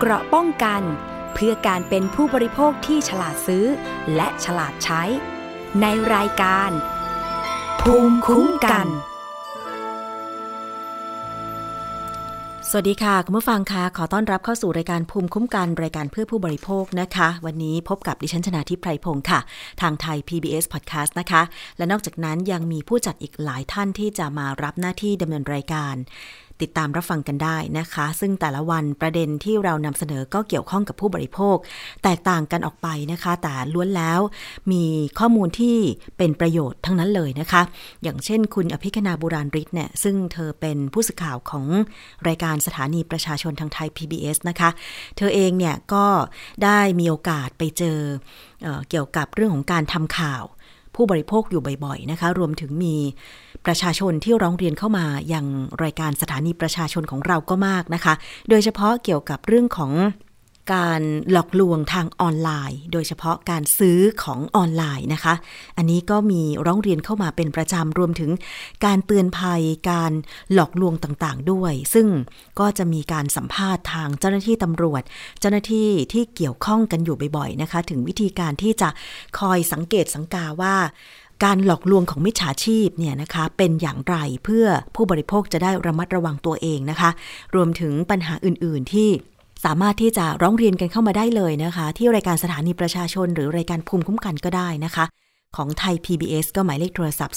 เกราะป้องกัน เพื่อการเป็นผู้บริโภคที่ฉลาดซื้อ และฉลาดใช้ ในรายการ ภูมิคุ้มกัน สวัสดีค่ะ คุณผู้ฟังคะขอต้อนรับเข้าสู่รายการภูมิคุ้มกัน รายการเพื่อผู้บริโภคนะคะ วันนี้พบกับดิฉันชนาทิพไพรพงศ์ค่ะ ทางไทย PBS Podcast นะคะ และนอกจากนั้นยังมีผู้จัดอีกหลายท่านที่จะมารับหน้าที่ดำเนินรายการ ติดตามรับฟังกันได้นะคะ ซึ่งแต่ละวันประเด็นที่เรานำเสนอก็เกี่ยวข้องกับผู้บริโภค แตกต่างกันออกไปนะคะ แต่ล้วนแล้วมีข้อมูลที่เป็นประโยชน์ทั้งนั้นเลยนะคะ อย่างเช่น คุณอภิคณาบุราริศเนี่ยซึ่งเธอเป็นผู้สื่อข่าวของรายการสถานีประชาชนทางไทย PBS นะคะ เธอเองเนี่ยก็ได้มีโอกาสไปเจอเออเกี่ยวกับเรื่องของการทำข่าว ผู้บริโภคอยู่บ่อยๆนะคะ รวมถึงมี ประชาชนที่ร้องเรียนเข้ามาอย่างรายการสถานีประชาชนของเราก็มากนะคะ โดยเฉพาะเกี่ยวกับเรื่องของการหลอกลวงทางออนไลน์ โดยเฉพาะการซื้อของออนไลน์นะคะ อันนี้ก็มีร้องเรียนเข้ามาเป็นประจำรวมถึงการเตือนภัยการหลอกลวงต่างๆด้วย ซึ่งก็จะมีการสัมภาษณ์ทางเจ้าหน้าที่ตำรวจ เจ้าหน้าที่ที่เกี่ยวข้องกันอยู่บ่อยๆนะคะ ถึงวิธีการที่จะคอยสังเกตสังกาว่า การหลอกลวงของมิจฉาชีพเนี่ยนะคะเป็นอย่างไรเพื่อผู้บริโภคจะได้ระมัดระวังตัวเองนะคะ รวมถึงปัญหาอื่น ๆ ที่สามารถที่จะร้องเรียนกันเข้ามาได้เลยนะคะ ที่รายการสถานีประชาชน หรือรายการภูมิคุ้มกันก็ได้นะคะ ของไทย PBS ก็หมายเลขโทรศัพท์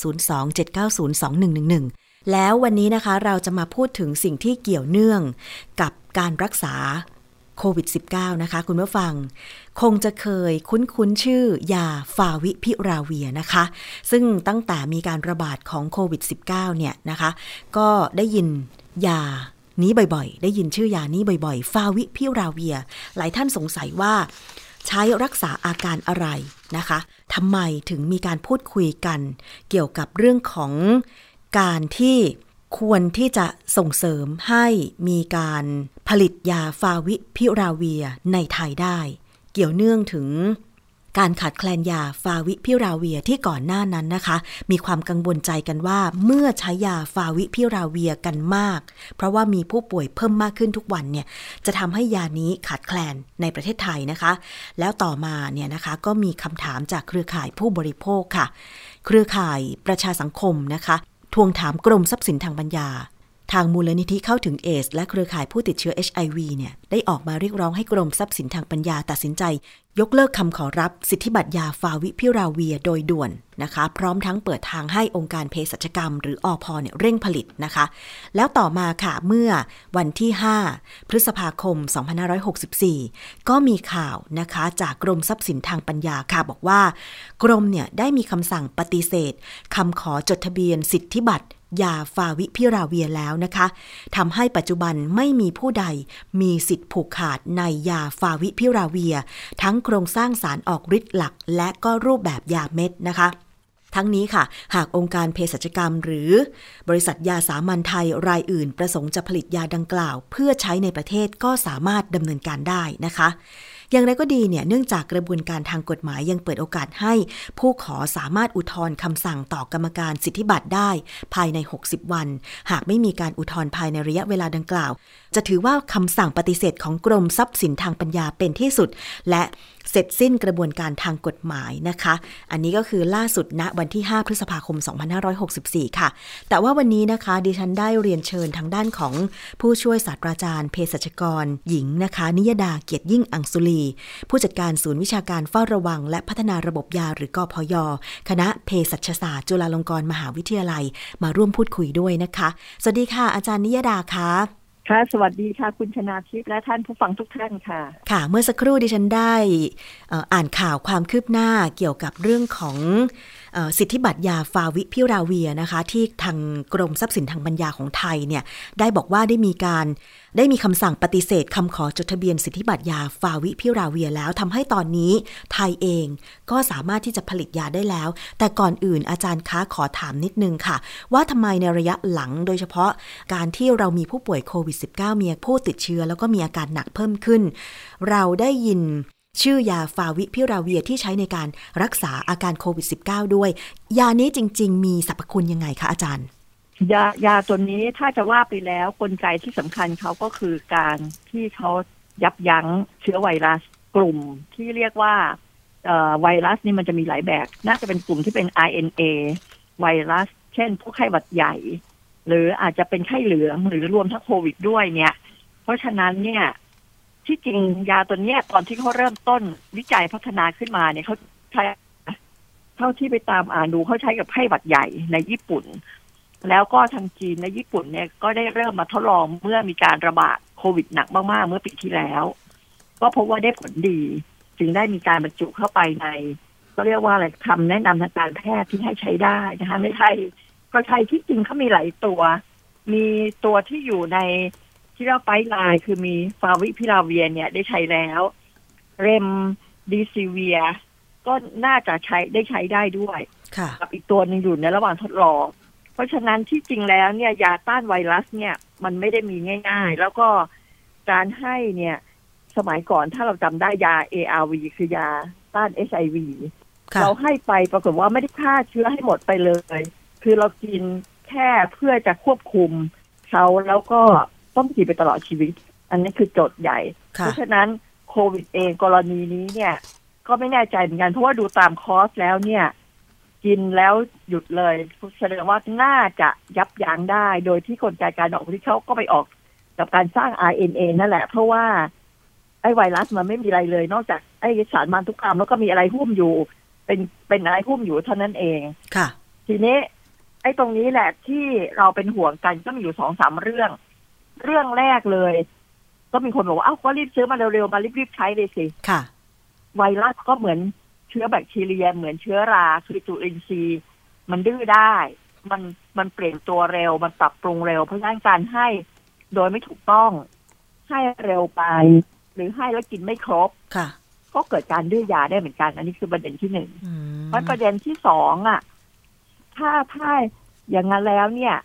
027902111 แล้ววันนี้นะคะเราจะมาพูดถึงสิ่งที่เกี่ยวเนื่องกับการรักษา โควิด -19 นะคะ คุณผู้ฟัง คงจะเคยคุ้นๆชื่อยาฟาวิพิราเวียนะคะ ซึ่งตั้งแต่มีการระบาดของโควิด -19 เนี่ยนะคะ ก็ได้ยินยานี้บ่อยๆ ได้ยินชื่อยานี้บ่อยๆ ฟาวิพิราเวีย หลายท่านสงสัยว่าใช้รักษาอาการอะไรนะคะทำไมถึงมีการพูดคุยกัน เกี่ยวกับเรื่องของการที่ ควรที่จะส่งเสริมให้มีการผลิตยาฟาวิพิราเวียในไทยได้ เกี่ยวเนื่องถึงการขาดแคลนยาฟาวิพิราเวียที่ก่อนหน้านั้นนะคะ มีความกังวลใจกันว่าเมื่อใช้ยาฟาวิพิราเวียกันมาก เพราะว่ามีผู้ป่วยเพิ่มมากขึ้นทุกวันเนี่ยจะทำให้ยานี้ขาดแคลนในประเทศไทยนะคะ แล้วต่อมาเนี่ยนะคะก็มีคำถามจากเครือข่ายผู้บริโภคค่ะ เครือข่ายประชาสังคมนะคะ ทวงถามกรมทรัพย์สินทางปัญญา ทางมูลนิธิเข้าถึงเอส และเครือข่ายผู้ติดเชื้อ HIV เนี่ยได้ออกมาเรียกร้องให้กรมทรัพย์สินทางปัญญาตัดสินใจ ยกเลิกคำขอรับสิทธิบัตรยาฟาวิพิราเวียโดยด่วนนะคะ พร้อมทั้งเปิดทางให้องค์การเภสัชกรรม หรืออพเนี่ยเร่งผลิตนะคะ แล้วต่อมาค่ะเมื่อวันที่ 5 พฤษภาคม 2564 ก็มีข่าวนะคะจากกรมทรัพย์สินทางปัญญาค่ะบอกว่า กรมเนี่ยได้มีคำสั่งปฏิเสธคำขอจดทะเบียนสิทธิบัตร ยาฟาวิพิราเวียแล้วนะคะทำให้ปัจจุบันไม่มีผู้ใดมีสิทธิ์ผูกขาดในยาฟาวิพิราเวีย ทั้งโครงสร้างสารออกฤทธิ์หลัก และก็รูปแบบยาเม็ดนะคะ ทั้งนี้ค่ะ หากองค์การเภสัชกรรม หรือบริษัทยาสามัญไทยรายอื่น ประสงค์จะผลิตยาดังกล่าว เพื่อใช้ในประเทศก็สามารถดำเนินการได้นะคะ อย่างไรก็ดีเนี่ยเนื่องจากกระบวนการทางกฎหมายยังเปิดโอกาสให้ ผู้ขอสามารถอุทธรณ์คำสั่งต่อกรรมการสิทธิบัตรได้ ภายใน 60 วัน หากไม่มีการอุทธรณ์ภายในระยะเวลาดังกล่าว จะถือว่าคำสั่งปฏิเสธของกรมทรัพย์สินทางปัญญาเป็นที่สุด และ เสร็จสิ้นกระบวนการทางกฎหมายนะคะ อันนี้ก็คือล่าสุดณวันที่ 5 พฤษภาคม 2564 ค่ะ แต่ว่าวันนี้นะคะดิฉันได้เรียนเชิญทางด้านของผู้ช่วยศาสตราจารย์เภสัชกร หญิงนะคะ นิยดาเกียรติยิ่งอังสุลี ผู้จัดการศูนย์วิชาการเฝ้าระวัง และพัฒนาระบบยาหรือกอพยคณะเภสัชศาสตร์ จุฬาลงกรณ์มหาวิทยาลัย มาร่วมพูดคุยด้วยนะคะ สวัสดีค่ะ อาจารย์นิยดาคะ ค่ะสวัสดีค่ะ คุณชนาทิพย์และท่านผู้ฟังทุกท่านค่ะ ค่ะ เมื่อสักครู่ดิฉันได้อ่านข่าวความคืบหน้าเกี่ยวกับเรื่องของ สิทธิบัตรยาฟาวิพิราเวียนะคะ ที่ทางกรมทรัพย์สินทางปัญญาของไทยเนี่ยได้บอกว่าได้มีการได้มีคำสั่งปฏิเสธคำขอจดทะเบียนสิทธิบัตรยาฟาวิพิราเวียแล้วทำให้ตอนนี้ไทยเองก็สามารถที่จะผลิตยาได้แล้ว แต่ก่อนอื่นอาจารย์คะขอถามนิดนึงค่ะ ว่าทำไมในระยะหลังโดยเฉพาะการที่เรามีผู้ป่วยโควิด -19 มีผู้ติดเชื้อแล้วก็มีอาการหนักเพิ่มขึ้น เราได้ยิน ชื่อยาฟาวิพิราเวียที่ใช้ในการรักษาอาการโควิด -19 ด้วย ยานี้จริง ๆ มีสรรพคุณยังไงคะอาจารย์ ยายาตัวนี้ถ้าจะว่าไปแล้วกลไกที่สำคัญเขาก็คือการที่เขายับยั้งเชื้อไวรัสกลุ่มที่เรียกว่าไวรัสนี่มันจะมีหลายแบบ น่าจะเป็นกลุ่มที่เป็น RNA ไวรัส เช่นพวกไข้หวัดใหญ่ หรืออาจจะเป็นไข้เหลืองหรือรวมทั้งโควิดด้วยเนี่ย เพราะฉะนั้นเนี่ย ที่จริงยาตัวเนี้ยตอนที่เขาเริ่มต้นวิจัยพัฒนาขึ้นมาเนี่ยเขาใช้เท่าที่ไปตามอ่านดูเขาใช้กับไข้หวัดใหญ่ในญี่ปุ่น แล้วก็ทางจีนในญี่ปุ่นเนี่ยก็ได้เริ่มมาทดลองเมื่อมีการระบาดโควิดหนักมากๆ เมื่อปีที่แล้ว ก็พบว่าได้ผลดี จึงได้มีการบรรจุเข้าไปใน ก็เรียกว่าอะไรคำแนะนำทางการแพทย์ที่ให้ใช้ได้นะคะไม่ใช่ก็ใช้ที่จริงเขามีหลายตัว มีตัวที่อยู่ใน ที่เราไปไลน์คือมีฟาวิพิลาเวียเนี่ยได้ใช้แล้ว เรมดีซีเวีย ก็น่าจะใช้ได้ใช้ได้ด้วยกับอีกตัวหนึ่งอยู่ในระหว่างทดลอง เพราะฉะนั้นที่จริงแล้วเนี่ยยาต้านไวรัสเนี่ย มันไม่ได้มีง่าย ๆ แล้วก็การให้เนี่ย สมัยก่อนถ้าเราจำได้ยา ARV คือยาต้าน HIV เราให้ไปปรากฏว่าไม่ได้ฆ่าเชื้อให้หมดไปเลย คือเรากินแค่เพื่อจะควบคุมเขาแล้วก็ ต้องกินไปตลอดชีวิต อันนี้คือโจทย์ใหญ่ เพราะฉะนั้นโควิดเองกรณีนี้เนี่ย ก็ไม่แน่ใจเหมือนกัน เพราะว่าดูตามคอสแล้วเนี่ย กินแล้วหยุดเลยแสดงว่าน่าจะยับยั้งได้ โดยที่กลไกการออกที่เขาก็ไปออกกับการสร้าง RNA นั่นแหละ เพราะว่า ไอ้ไวรัสมันไม่มีอะไรเลย นอกจากไอ้สารมันทุกกรรมแล้วก็มีอะไรหุ้มอยู่ เป็นเป็นอะไรหุ้มอยู่เท่านั้นเองค่ะ ทีนี้ ไอ้ตรงนี้แหละที่เราเป็นห่วงกันก็มีอยู่สองสามเรื่อง เรื่องแรกเลย ก็มีคนบอกว่าเอ้าก็รีบซื้อมาเร็วๆมารีบๆใช้เลยสิค่ะไวรัสก็เหมือนเชื้อแบคทีเรียเหมือนเชื้อราคือจุลินทรีย์ มันดื้อได้ มันมันเปลี่ยนตัวเร็ว มันปรับปรุงเร็ว เพราะฉะนั้นการให้โดยไม่ถูกต้อง ให้เร็วไป หรือให้แล้วกินไม่ครบค่ะ ก็เกิดการดื้อยาได้เหมือนกัน อันนี้คือประเด็นที่หนึ่งเพราะประเด็นที่สองอะ ถ้าถ้าอย่างนั้นแล้วเนี่ย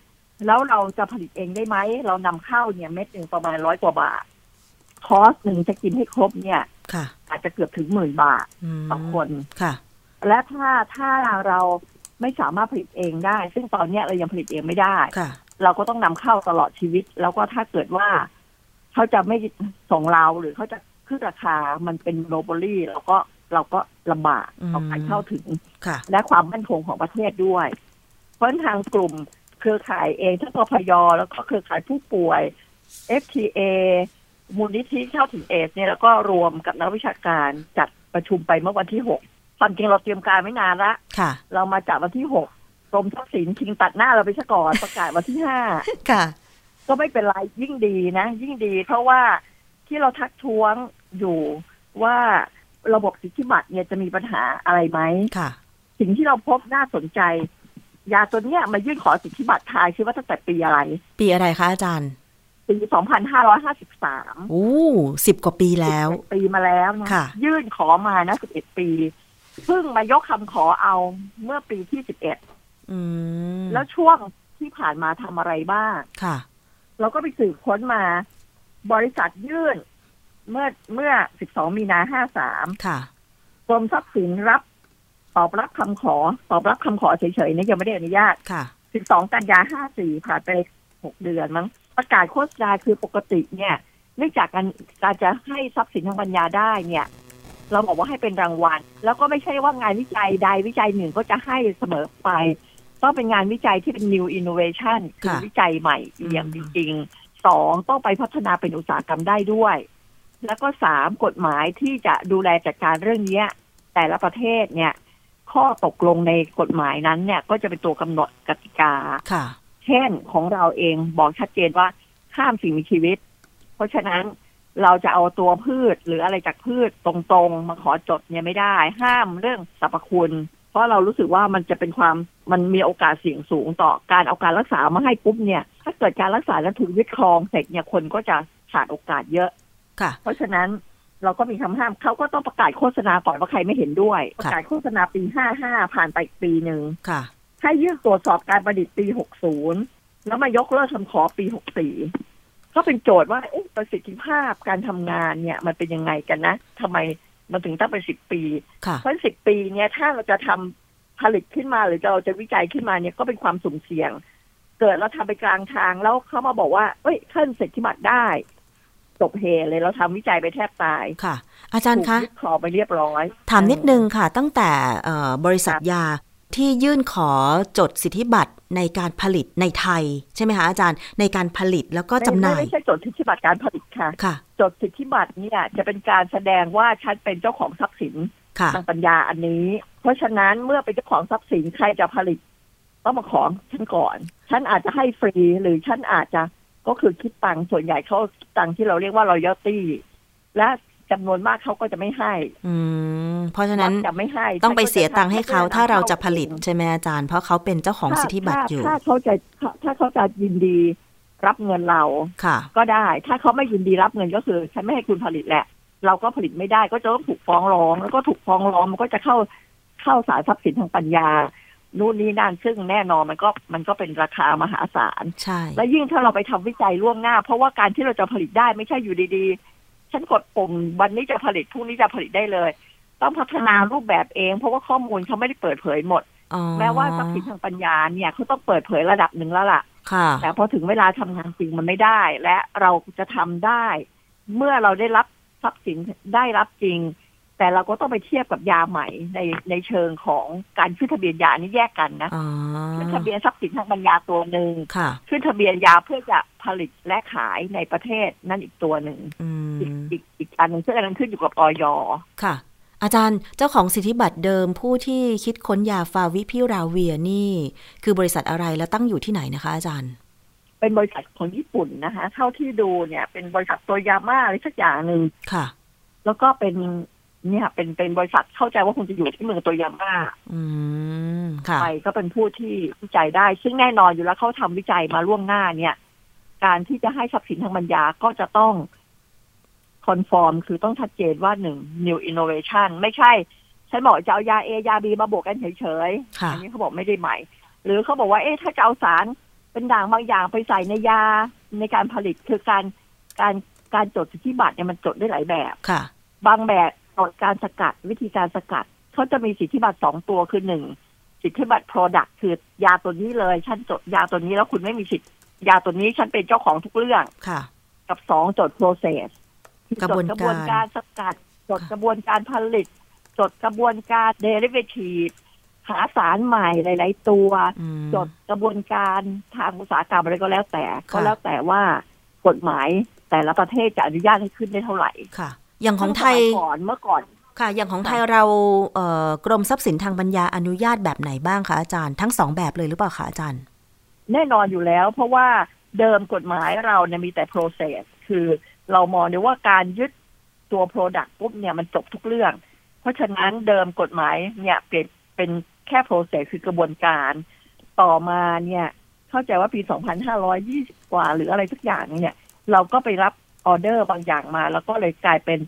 แล้วเราจะผลิตเองได้ไหม เรานำเข้าเนี่ยเม็ดหนึ่งประมาณร้อยกว่าบาท คอสหนึ่งจะกินให้ครบเนี่ยอาจจะเกือบถึงหมื่นบาทต่อคนค่ะ และถ้าถ้าเราไม่สามารถผลิตเองได้ ซึ่งตอนนี้เรายังผลิตเองไม่ได้เราก็ต้องนำเข้าตลอดชีวิต แล้วก็ถ้าเกิดว่าเขาจะไม่ส่งเราหรือเขาจะขึ้นราคามันเป็นโนบอลี่เราก็เราก็ลำบากเอาขายเข้าถึงและความมั่นคงของประเทศด้วย เพราะทางกลุ่ม เครือข่ายเองทั้งกพยแล้วก็เครือข่ายผู้ป่วย FTA มูลนิธิเข้าถึงเอสเนี่ยแล้วก็รวมกับนักวิชาการจัดประชุมไปเมื่อวันที่หกความจริงเราเตรียมการไม่นานละค่ะ เรามาจากวันที่หกกรมทรัพย์สินชิงตัดหน้าเราไปซะก่อนประกาศวันที่ห้าค่ะ ก็ไม่เป็นไรยิ่งดีนะ ยิ่งดี เพราะว่าที่เราทักท้วงอยู่ว่าระบบสิทธิบัตรเนี่ยจะมีปัญหาอะไรไหมค่ะ สิ่งที่เราพบน่าสนใจ ยาตัวเนี้ยมายื่นขอสิทธิบัตรทายคิดว่าตั้งแต่ปีอะไร ปีอะไรคะอาจารย์ ปี2553โอ้สิบกว่าปีแล้ว ปีมาแล้วนะะยื่นขอมานะ11ปีเพิ่งมายกคำขอเอาเมื่อปีที่11แล้วช่วงที่ผ่านมาทำอะไรบ้างค่ะ เราก็ไปสืบค้นมา บริษัทยื่น เมื่อเมื่อ12มีนา53ค่ะกรมทรัพย์สินรับ ตอบรับคำขอ ตอบรับคำขอเฉยๆนี่ยังไม่ได้อนุญาตค่ะ12กันยา54ผ่านไป6เดือนมั้งประกาศโฆษณาคือปกติเนี่ยเนื่องจากการการจะให้ทรัพย์สินทางปัญญาได้เนี่ย เราบอกว่าให้เป็นรางวัล แล้วก็ไม่ใช่ว่างานวิจัยใดวิจัยหนึ่งก็จะให้เสมอไปต้องเป็นงานวิจัยที่เป็น new innovation คือวิจัยใหม่อย่างจริงๆสองต้องไปพัฒนาเป็นอุตสาหกรรมได้ด้วย แล้วก็สามกฎหมายที่จะดูแลจัดการเรื่องนี้แต่ละประเทศเนี่ย ข้อตกลงในกฎหมายนั้นเนี่ย ก็จะเป็นตัวกำหนดกติกาค่ะ เช่นของเราเองบอกชัดเจนว่าห้ามสิ่งมีชีวิต เพราะฉะนั้นเราจะเอาตัวพืชหรืออะไรจากพืชตรงๆ มาขอจดเนี่ยไม่ได้ ห้ามเรื่องสรรพคุณ เพราะเรารู้สึกว่ามันจะเป็นความมันมีโอกาสเสี่ยงสูงต่อการเอาการรักษามาให้ปุ๊บเนี่ย ถ้าเกิดการรักษาแล้วถูกยึดครองเสร็จเนี่ยคนก็จะขาดโอกาสเยอะค่ะ เพราะฉะนั้น เราก็มีคำห้ามเขาก็ต้องประกาศโฆษณาก่อนว่าใครไม่เห็นด้วย ประกาศโฆษณาปีห้าห้าผ่านไปปีหนึ่งค่ะให้ยื่นตรวจสอบการประดิษฐ์ปีหกศูนย์แล้วมายกเลิกคำขอปีหกสี่ก็เป็นโจทย์ว่าประสิทธิภาพการทำงานเนี่ย มันเป็นยังไงกันนะทำไมมันถึงต้องเป็นสิบปี เพราะสิบปีเนี่ยถ้าเราจะทำผลิตขึ้นมาหรือเราจะวิจัยขึ้นมาเนี่ยก็เป็นความสุ่มเสี่ยง เกิดเราทำไปกลางทางแล้วเขามาบอกว่าเอ้ยขึ้นเสร็จที่บัตรได้ จบเฮเลยเราทำวิจัยไปแทบตายค่ะ อาจารย์คะถูกดคอไปเรียบร้อย ถามนิดนึงค่ะ ตั้งแต่เอ่อบริษัทยาที่ยื่นขอจดสิทธิบัตรในการผลิตในไทย ใช่ไหมคะอาจารย์ในการผลิตแล้วก็จำหน่ายไม่ใช่จดสิทธิบัตรการผลิตค่ะค่ะจดสิทธิบัตรเนี่ยจะเป็นการแสดงว่าฉันเป็นเจ้าของทรัพย์สินค่ะทางปัญญาอันนี้ เพราะฉะนั้นเมื่อเป็นเจ้าของทรัพย์สินใครจะผลิตต้องมาขอฉันก่อน ฉันอาจจะให้ฟรีหรือฉันอาจจะ ก็คือคิดตังค์ส่วนใหญ่เขาคิดตังค์ที่เราเรียกว่า royalty และจำนวนมากเขาก็จะไม่ให้ อืม เพราะฉะนั้นจะไม่ให้ต้องไปเสียตังค์ให้เขาฉันก็ถ้าเราจะนำผลิตเองใช่ไหมอาจารย์ เพราะเขาเป็นเจ้าของถ้าสิทธิบัตรถ้าอยู่ ถ้าเขาจะถ้าถ้าเขาจะยินดีรับเงินเราค่ะ ก็ได้ ถ้าเขาไม่ยินดีรับเงินก็คือฉันไม่ให้คุณผลิตแหละ เราก็ผลิตไม่ได้ก็จะต้องถูกฟ้องร้อง แล้วก็ถูกฟ้องร้องมันก็จะเข้าเข้าสารทรัพย์สินทางปัญญา นู่นนี่นั่นซึ่งแน่นอนมันก็มันก็เป็นราคามหาศาลใช่และยิ่งถ้าเราไปทำวิจัยล่วงหน้า เพราะว่าการที่เราจะผลิตได้ไม่ใช่อยู่ดีๆ ฉันกดปุ่มวันนี้จะผลิตพรุ่งนี้จะผลิตได้เลย ต้องพัฒนารูปแบบเอง เพราะว่าข้อมูลเขาไม่ได้เปิดเผยหมดอ๋อแม้ว่าทรัพย์สินทางปัญญาเนี่ยเขาต้องเปิดเผยระดับหนึ่งแล้วล่ะค่ะแต่พอถึงเวลาทำงานจริงมันไม่ได้ และเราจะทำได้ เมื่อเราได้รับทรัพย์สินได้รับจริง แต่เราก็ต้องไปเทียบกับยาใหม่ในในเชิงของการขึ้นทะเบียนยานี่แยกกันนะอ๋อขึ้นทะเบียนทรัพย์สินทางปัญญาตัวหนึ่งค่ะขึ้นทะเบียนยาเพื่อจะผลิตและขายในประเทศนั่นอีกตัวหนึ่งอือีกมอีกอีกอันหนึ่งซึ่งอันนั้นขึ้นอยู่กับออยค่ะ อาจารย์เจ้าของสิทธิบัตรเดิมผู้ที่คิดค้นยาฟาวิพิราเวียนี่ คือบริษัทอะไรและตั้งอยู่ที่ไหนนะคะ อาจารย์ เป็นบริษัทของญี่ปุ่นนะคะ เท่าที่ดูเนี่ย เป็นบริษัทตัวยาม่าอะไรสักอย่างหนึ่งค่ะ แล้วก็เป็น เนี่ยเป็นเป็นบริษัทเข้าใจว่าคงจะอยู่ที่เมืองโตยาม่าอืมค่ะไปก็เป็นผู้ที่วิจัยได้ ซึ่งแน่นอนอยู่แล้วเขาทำวิจัยมาล่วงหน้าเนี่ย การที่จะให้ทรัพย์สินทางปัญญาก็จะต้องคอนฟอร์ม คือต้องชัดเจนว่าหนึ่ง new innovation ไม่ใช่ ฉันบอกจะเอายาเอยาบีมาบวกกันเฉยๆค่ะอันี้เขาบอกไม่ได้ใหม่ หรือเขาบอกว่าเอ๊ะถ้าจะเอาสารเป็นด่างบางอย่างไปใส่ในยาในการผลิตคือการการการจดสิทธิบัตรเนี่ยมันจดได้หลายแบบค่ะ บางแบบ จดการสกัดวิธีการสกัดเขาจะมีสิทธิบัตรสองตัวคือหนึ่งสิทธิบัตร product คือยาตัวนี้เลย ฉันจดยาตัวนี้แล้วคุณไม่มีสิทธิ์ยาตัวนี้ฉันเป็นเจ้าของทุกเรื่องค่ะ กับสองจด process คือกระบวนจดการกระบวนการสกัด จดกระบวนการผลิต จดกระบวนการ derivative หาสารใหม่หลาย ๆ ตัวอืมจดกระบวนการทางอุตสาหกรรมอะไรก็แล้วแต่ค่ะก็แล้วแต่ว่ากฎหมายแต่ละประเทศจะอนุญาตให้ขึ้นได้เท่าไหร่ค่ะ อย่างของไทยซึ่สมัก่อนเมื่อก่อนค่ะ อย่างของไทยเราเอ่อกรมทรัพย์สินทางปัญญาอนุญาตแบบไหนบ้างคะอาจารย์ทั้งสองแบบเลยหรือเปล่าคะอาจารย์ แน่นอนอยู่แล้ว เพราะว่าเดิมกฎหมายเราเนี่ยมีแต่ process คือเรามองเนี่ยว่าการยึดตัว product ปุ๊บเนี่ยมันจบทุกเรื่อง เพราะฉะนั้นเดิมกฎหมายเนี่ยเปลี่ยนเป็นแค่ process คือกระบวนการ ต่อมาเนี่ย เข้าใจว่าปี 2520 กว่าหรืออะไรสักอย่างเนี่ย เราก็ไปรับ ออเดอร์บางอย่างมา แล้วก็เลยกลายเป็น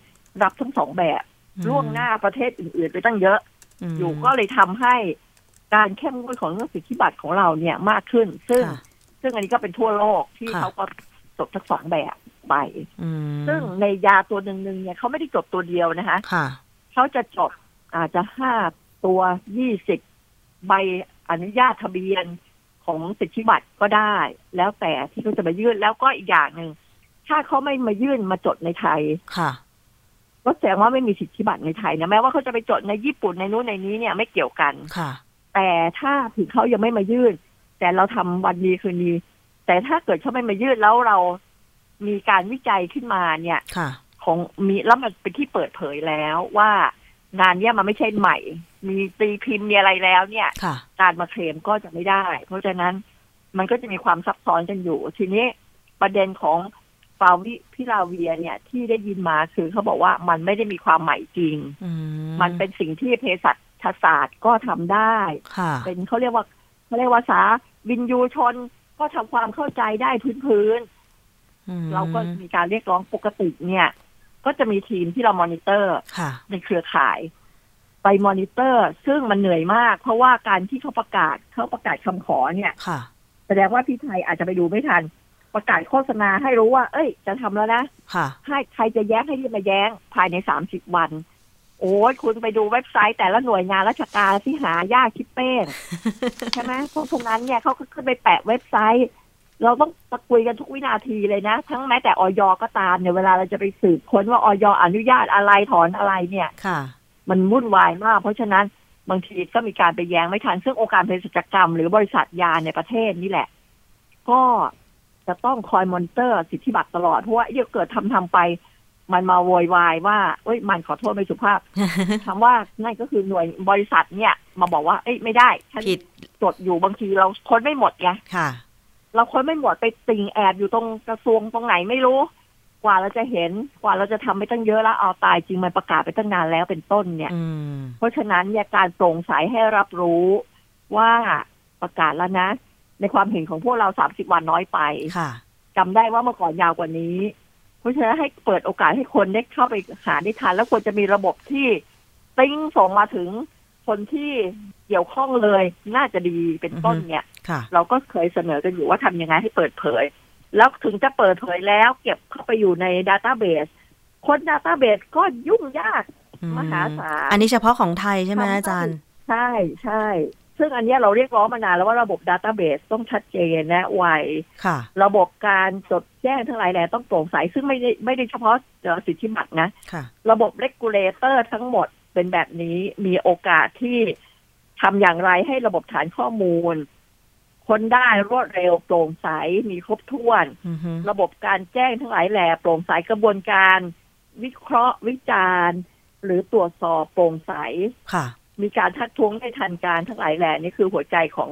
รับทั้งสองแบบล่วงหน้าประเทศอื่นๆไปตั้งเยอะมอยู่ก็เลยทำให้การเข้มงวดของเรื่องสิทธิบัตรของเราเนี่ยมากขึ้น ซึ่งค่ะซึ่งอันนี้ก็เป็นทั่วโลกที่ค่ะเขาก็จดทั้งสองแบบไปอืมซึ่งในยาตัวหนึ่งๆเนี่ยเขาไม่ได้จดตัวเดียวนะคะค่ะเขาจะจดอาจจะห้าตัวยี่สิบใบอนุญาตทะเบียนของสิทธิบัตรก็ได้ แล้วแต่ที่เขาจะมายื่นแล้วก็อีกอย่างหนึ่ง ถ้าเขาไม่มายื่นมาจดในไทยค่ะก็แสดงว่าไม่มีสิทธิบัตรในไทยนะแม้ว่าเขาจะไปจดในญี่ปุ่นในนู้นในนี้เนี่ยไม่เกี่ยวกันค่ะ แต่ถ้าถึงเขายังไม่มายื่น แต่เราทำวันดีคืนดีแต่ถ้าเกิดเขาไม่มายื่นแล้วเรามีการวิจัยขึ้นมาเนี่ยค่ะ ของมีแล้วมันเป็นที่เปิดเผยแล้วว่างานเนี้ยมันไม่ใช่ใหม่ มีตีพิมพ์มีอะไรแล้วเนี่ยค่ะการมาเคลมก็จะไม่ได้ เพราะฉะนั้นมันก็จะมีความซับซ้อนกันอยู่ ทีนี้ประเด็นของ ฟาวิพิราเวียร์เนี่ยที่ได้ยินมาคือเขาบอกว่ามันไม่ได้มีความใหม่จริงอืมมันเป็นสิ่งที่เภสัชศาสตร์ก็ทำได้ค่ะเป็นเขาเรียกว่าเขาเรียกว่าภาษาวิญญูชนก็ทำความเข้าใจได้พื้นอืมๆเราก็มีการเรียกร้องปกติเนี่ย ก็จะมีทีมที่เรามอนิเตอร์ค่ะในเครือข่าย ไปมอนิเตอร์ ซึ่งมันเหนื่อยมาก เพราะว่าการที่เขาประกาศเขาประกาศคำขอเนี่ยค่ะแสดงว่าที่ไทยอาจจะไปดูไม่ทัน ประกาศโฆษณาให้รู้ว่า เอ้ย จะทำแล้วนะค่ะให้ใครจะแย้งให้รีบมาแย้งภายในสามสิบวัน โอ้ยคุณไปดูเว็บไซต์แต่ละหน่วยงานราชการที่หายากคิดเป้งใช่ไหมเพราะฉะนั้นเนี่ยเขาก็ขึ้นไปแปะเว็บไซต์ เราต้องตะกุยกันทุกวินาทีเลยนะ ทั้งแม้แต่ออยก็ตามเนี่ยเวลาเราจะไปสืบค้นว่าออยอนุญาตอะไรถอนอะไรเนี่ยค่ะ มันวุ่นวายมาก เพราะฉะนั้นบางทีก็มีการไปแย้งไม่ทันซึ่งองค์การเภสัชกรรม หรือบริษัทยาในประเทศนี่แหละ ก็ จะต้องคอยมอนิเตอร์สิทธิบัตรตลอด เพราะว่าเดี๋ยวเกิดทำทำไป มันมาโวยวายว่าเอ้ยมันขอโทษไม่สุภาพถามว่านั่นก็คือหน่วยบริษัทเนี่ย มาบอกว่า เอ้ยไม่ได้ฉันผิดจดอยู่บางทีเราค้นไม่หมดไงค่ะ เราค้นไม่หมดไปติ่งแอบอยู่ตรงกระทรวงตรงไหนไม่รู้ กว่าเราจะเห็นกว่าเราจะทำไปตั้งเยอะแล้วเอาตายจริงมันประกาศไปตั้งนานแล้วเป็นต้นเนี่ยอืมเพราะฉะนั้นเนี่ยการโปร่งใสให้รับรู้ว่าประกาศแล้วนะ ในความเห็นของพวกเราสามสิบวันน้อยไปค่ะจำได้ว่าเมื่อก่อนยาวกว่านี้ เพราะฉะนั้นให้เปิดโอกาสให้คนได้เข้าไปหาได้ทัน แล้วควรจะมีระบบที่ติ้งส่งมาถึงคนที่เกี่ยวข้องเลยน่าจะดีเป็นต้นเนี่ยค่ะเราก็เคยเสนอกันอยู่ว่าทำยังไงให้เปิดเผย แล้วถึงจะเปิดเผยแล้ว เก็บเข้าไปอยู่ในดัตต้าเบสค้น database ก็ยุ่งยากอืมหาศาลอันนี้เฉพาะของไทยใช่ไหมทำให้อาจารย์ ใช่ใช่ ซึ่งอันเนี้ยเราเรียกร้องมานานแล้วว่าระบบ database ต้องชัดเจนและไวค่ะระบบการจดแจ้งทั้งหลายแหล่ต้องโปร่งใส ซึ่งไม่ได้ไม่ได้เฉพาะเอ่อสิทธิบัตรนะค่ะระบบ regulator ทั้งหมดเป็นแบบนี้มีโอกาสที่ทำอย่างไรให้ระบบฐานข้อมูล ค้นได้รวดเร็วโปร่งใสมีครบถ้วนอือฮึระบบการแจ้งทั้งหลายแหล่โปร่งใสกระบวนการ วิเคราะห์วิจารณ์ หรือตรวจสอบโปร่งใสค่ะ มีการทักท้วงได้ทันการทั้งหลายแหล่นี่คือหัวใจของ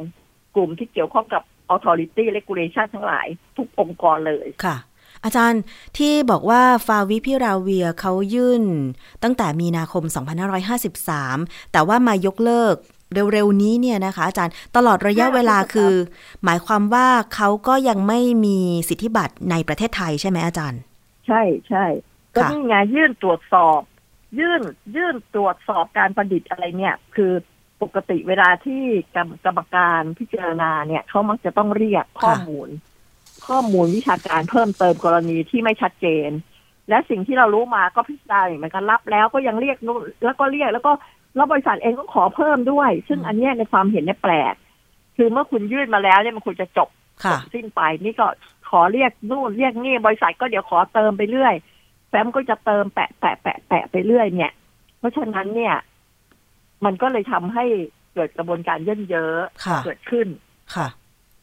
กลุ่มที่เกี่ยวข้องกับ authority regulation ทั้งหลาย ทุกองค์กรเลยค่ะ อาจารย์ที่บอกว่าฟาวิพิราเวียเขายื่น ตั้งแต่มีนาคม 2553 แต่ว่ามายกเลิกเร็วๆนี้เนี่ยนะคะอาจารย์ตลอดระยะเวลาคือ หมายความว่าเขาก็ยังไม่มีสิทธิบัตรในประเทศไทยใช่ไหมอาจารย์ ใช่ใช่ก็ค่ะนี่ไงยื่นตรวจสอบ ยื่นยื่นตรวจสอบการประดิษฐ์อะไรเนี่ย คือปกติเวลาที่กรรมกรรมการพิจารณาเนี่ยเขามักจะต้องเรียกข้อมูล ข้อมูลวิชาการเพิ่มเติมกรณีที่ไม่ชัดเจน และสิ่งที่เรารู้มาก็พิจารณาอย่างเหมือนกันรับแล้วก็ยังเรียกนู่นแล้วก็เรียกแล้วก็แล้วบริษัทเองก็ขอเพิ่มด้วย ซึ่งอันเนี้ยในความเห็นเนี่ยแปลก คือเมื่อคุณยื่นมาแล้วเนี่ยมันควรจะจบค่ะสิ้นไปนี่ก็ขอเรียกนู่นเรียกนี่บริษัทก็เดี๋ยวขอเติมไปเรื่อย แฟ้มก็จะเติมแปะแปะแปะแปะไปเรื่อยเนี่ย เพราะฉะนั้นเนี่ย มันก็เลยทำให้เกิดกระบวนการเย่นเยอะค่ะเกิดขึ้นค่ะ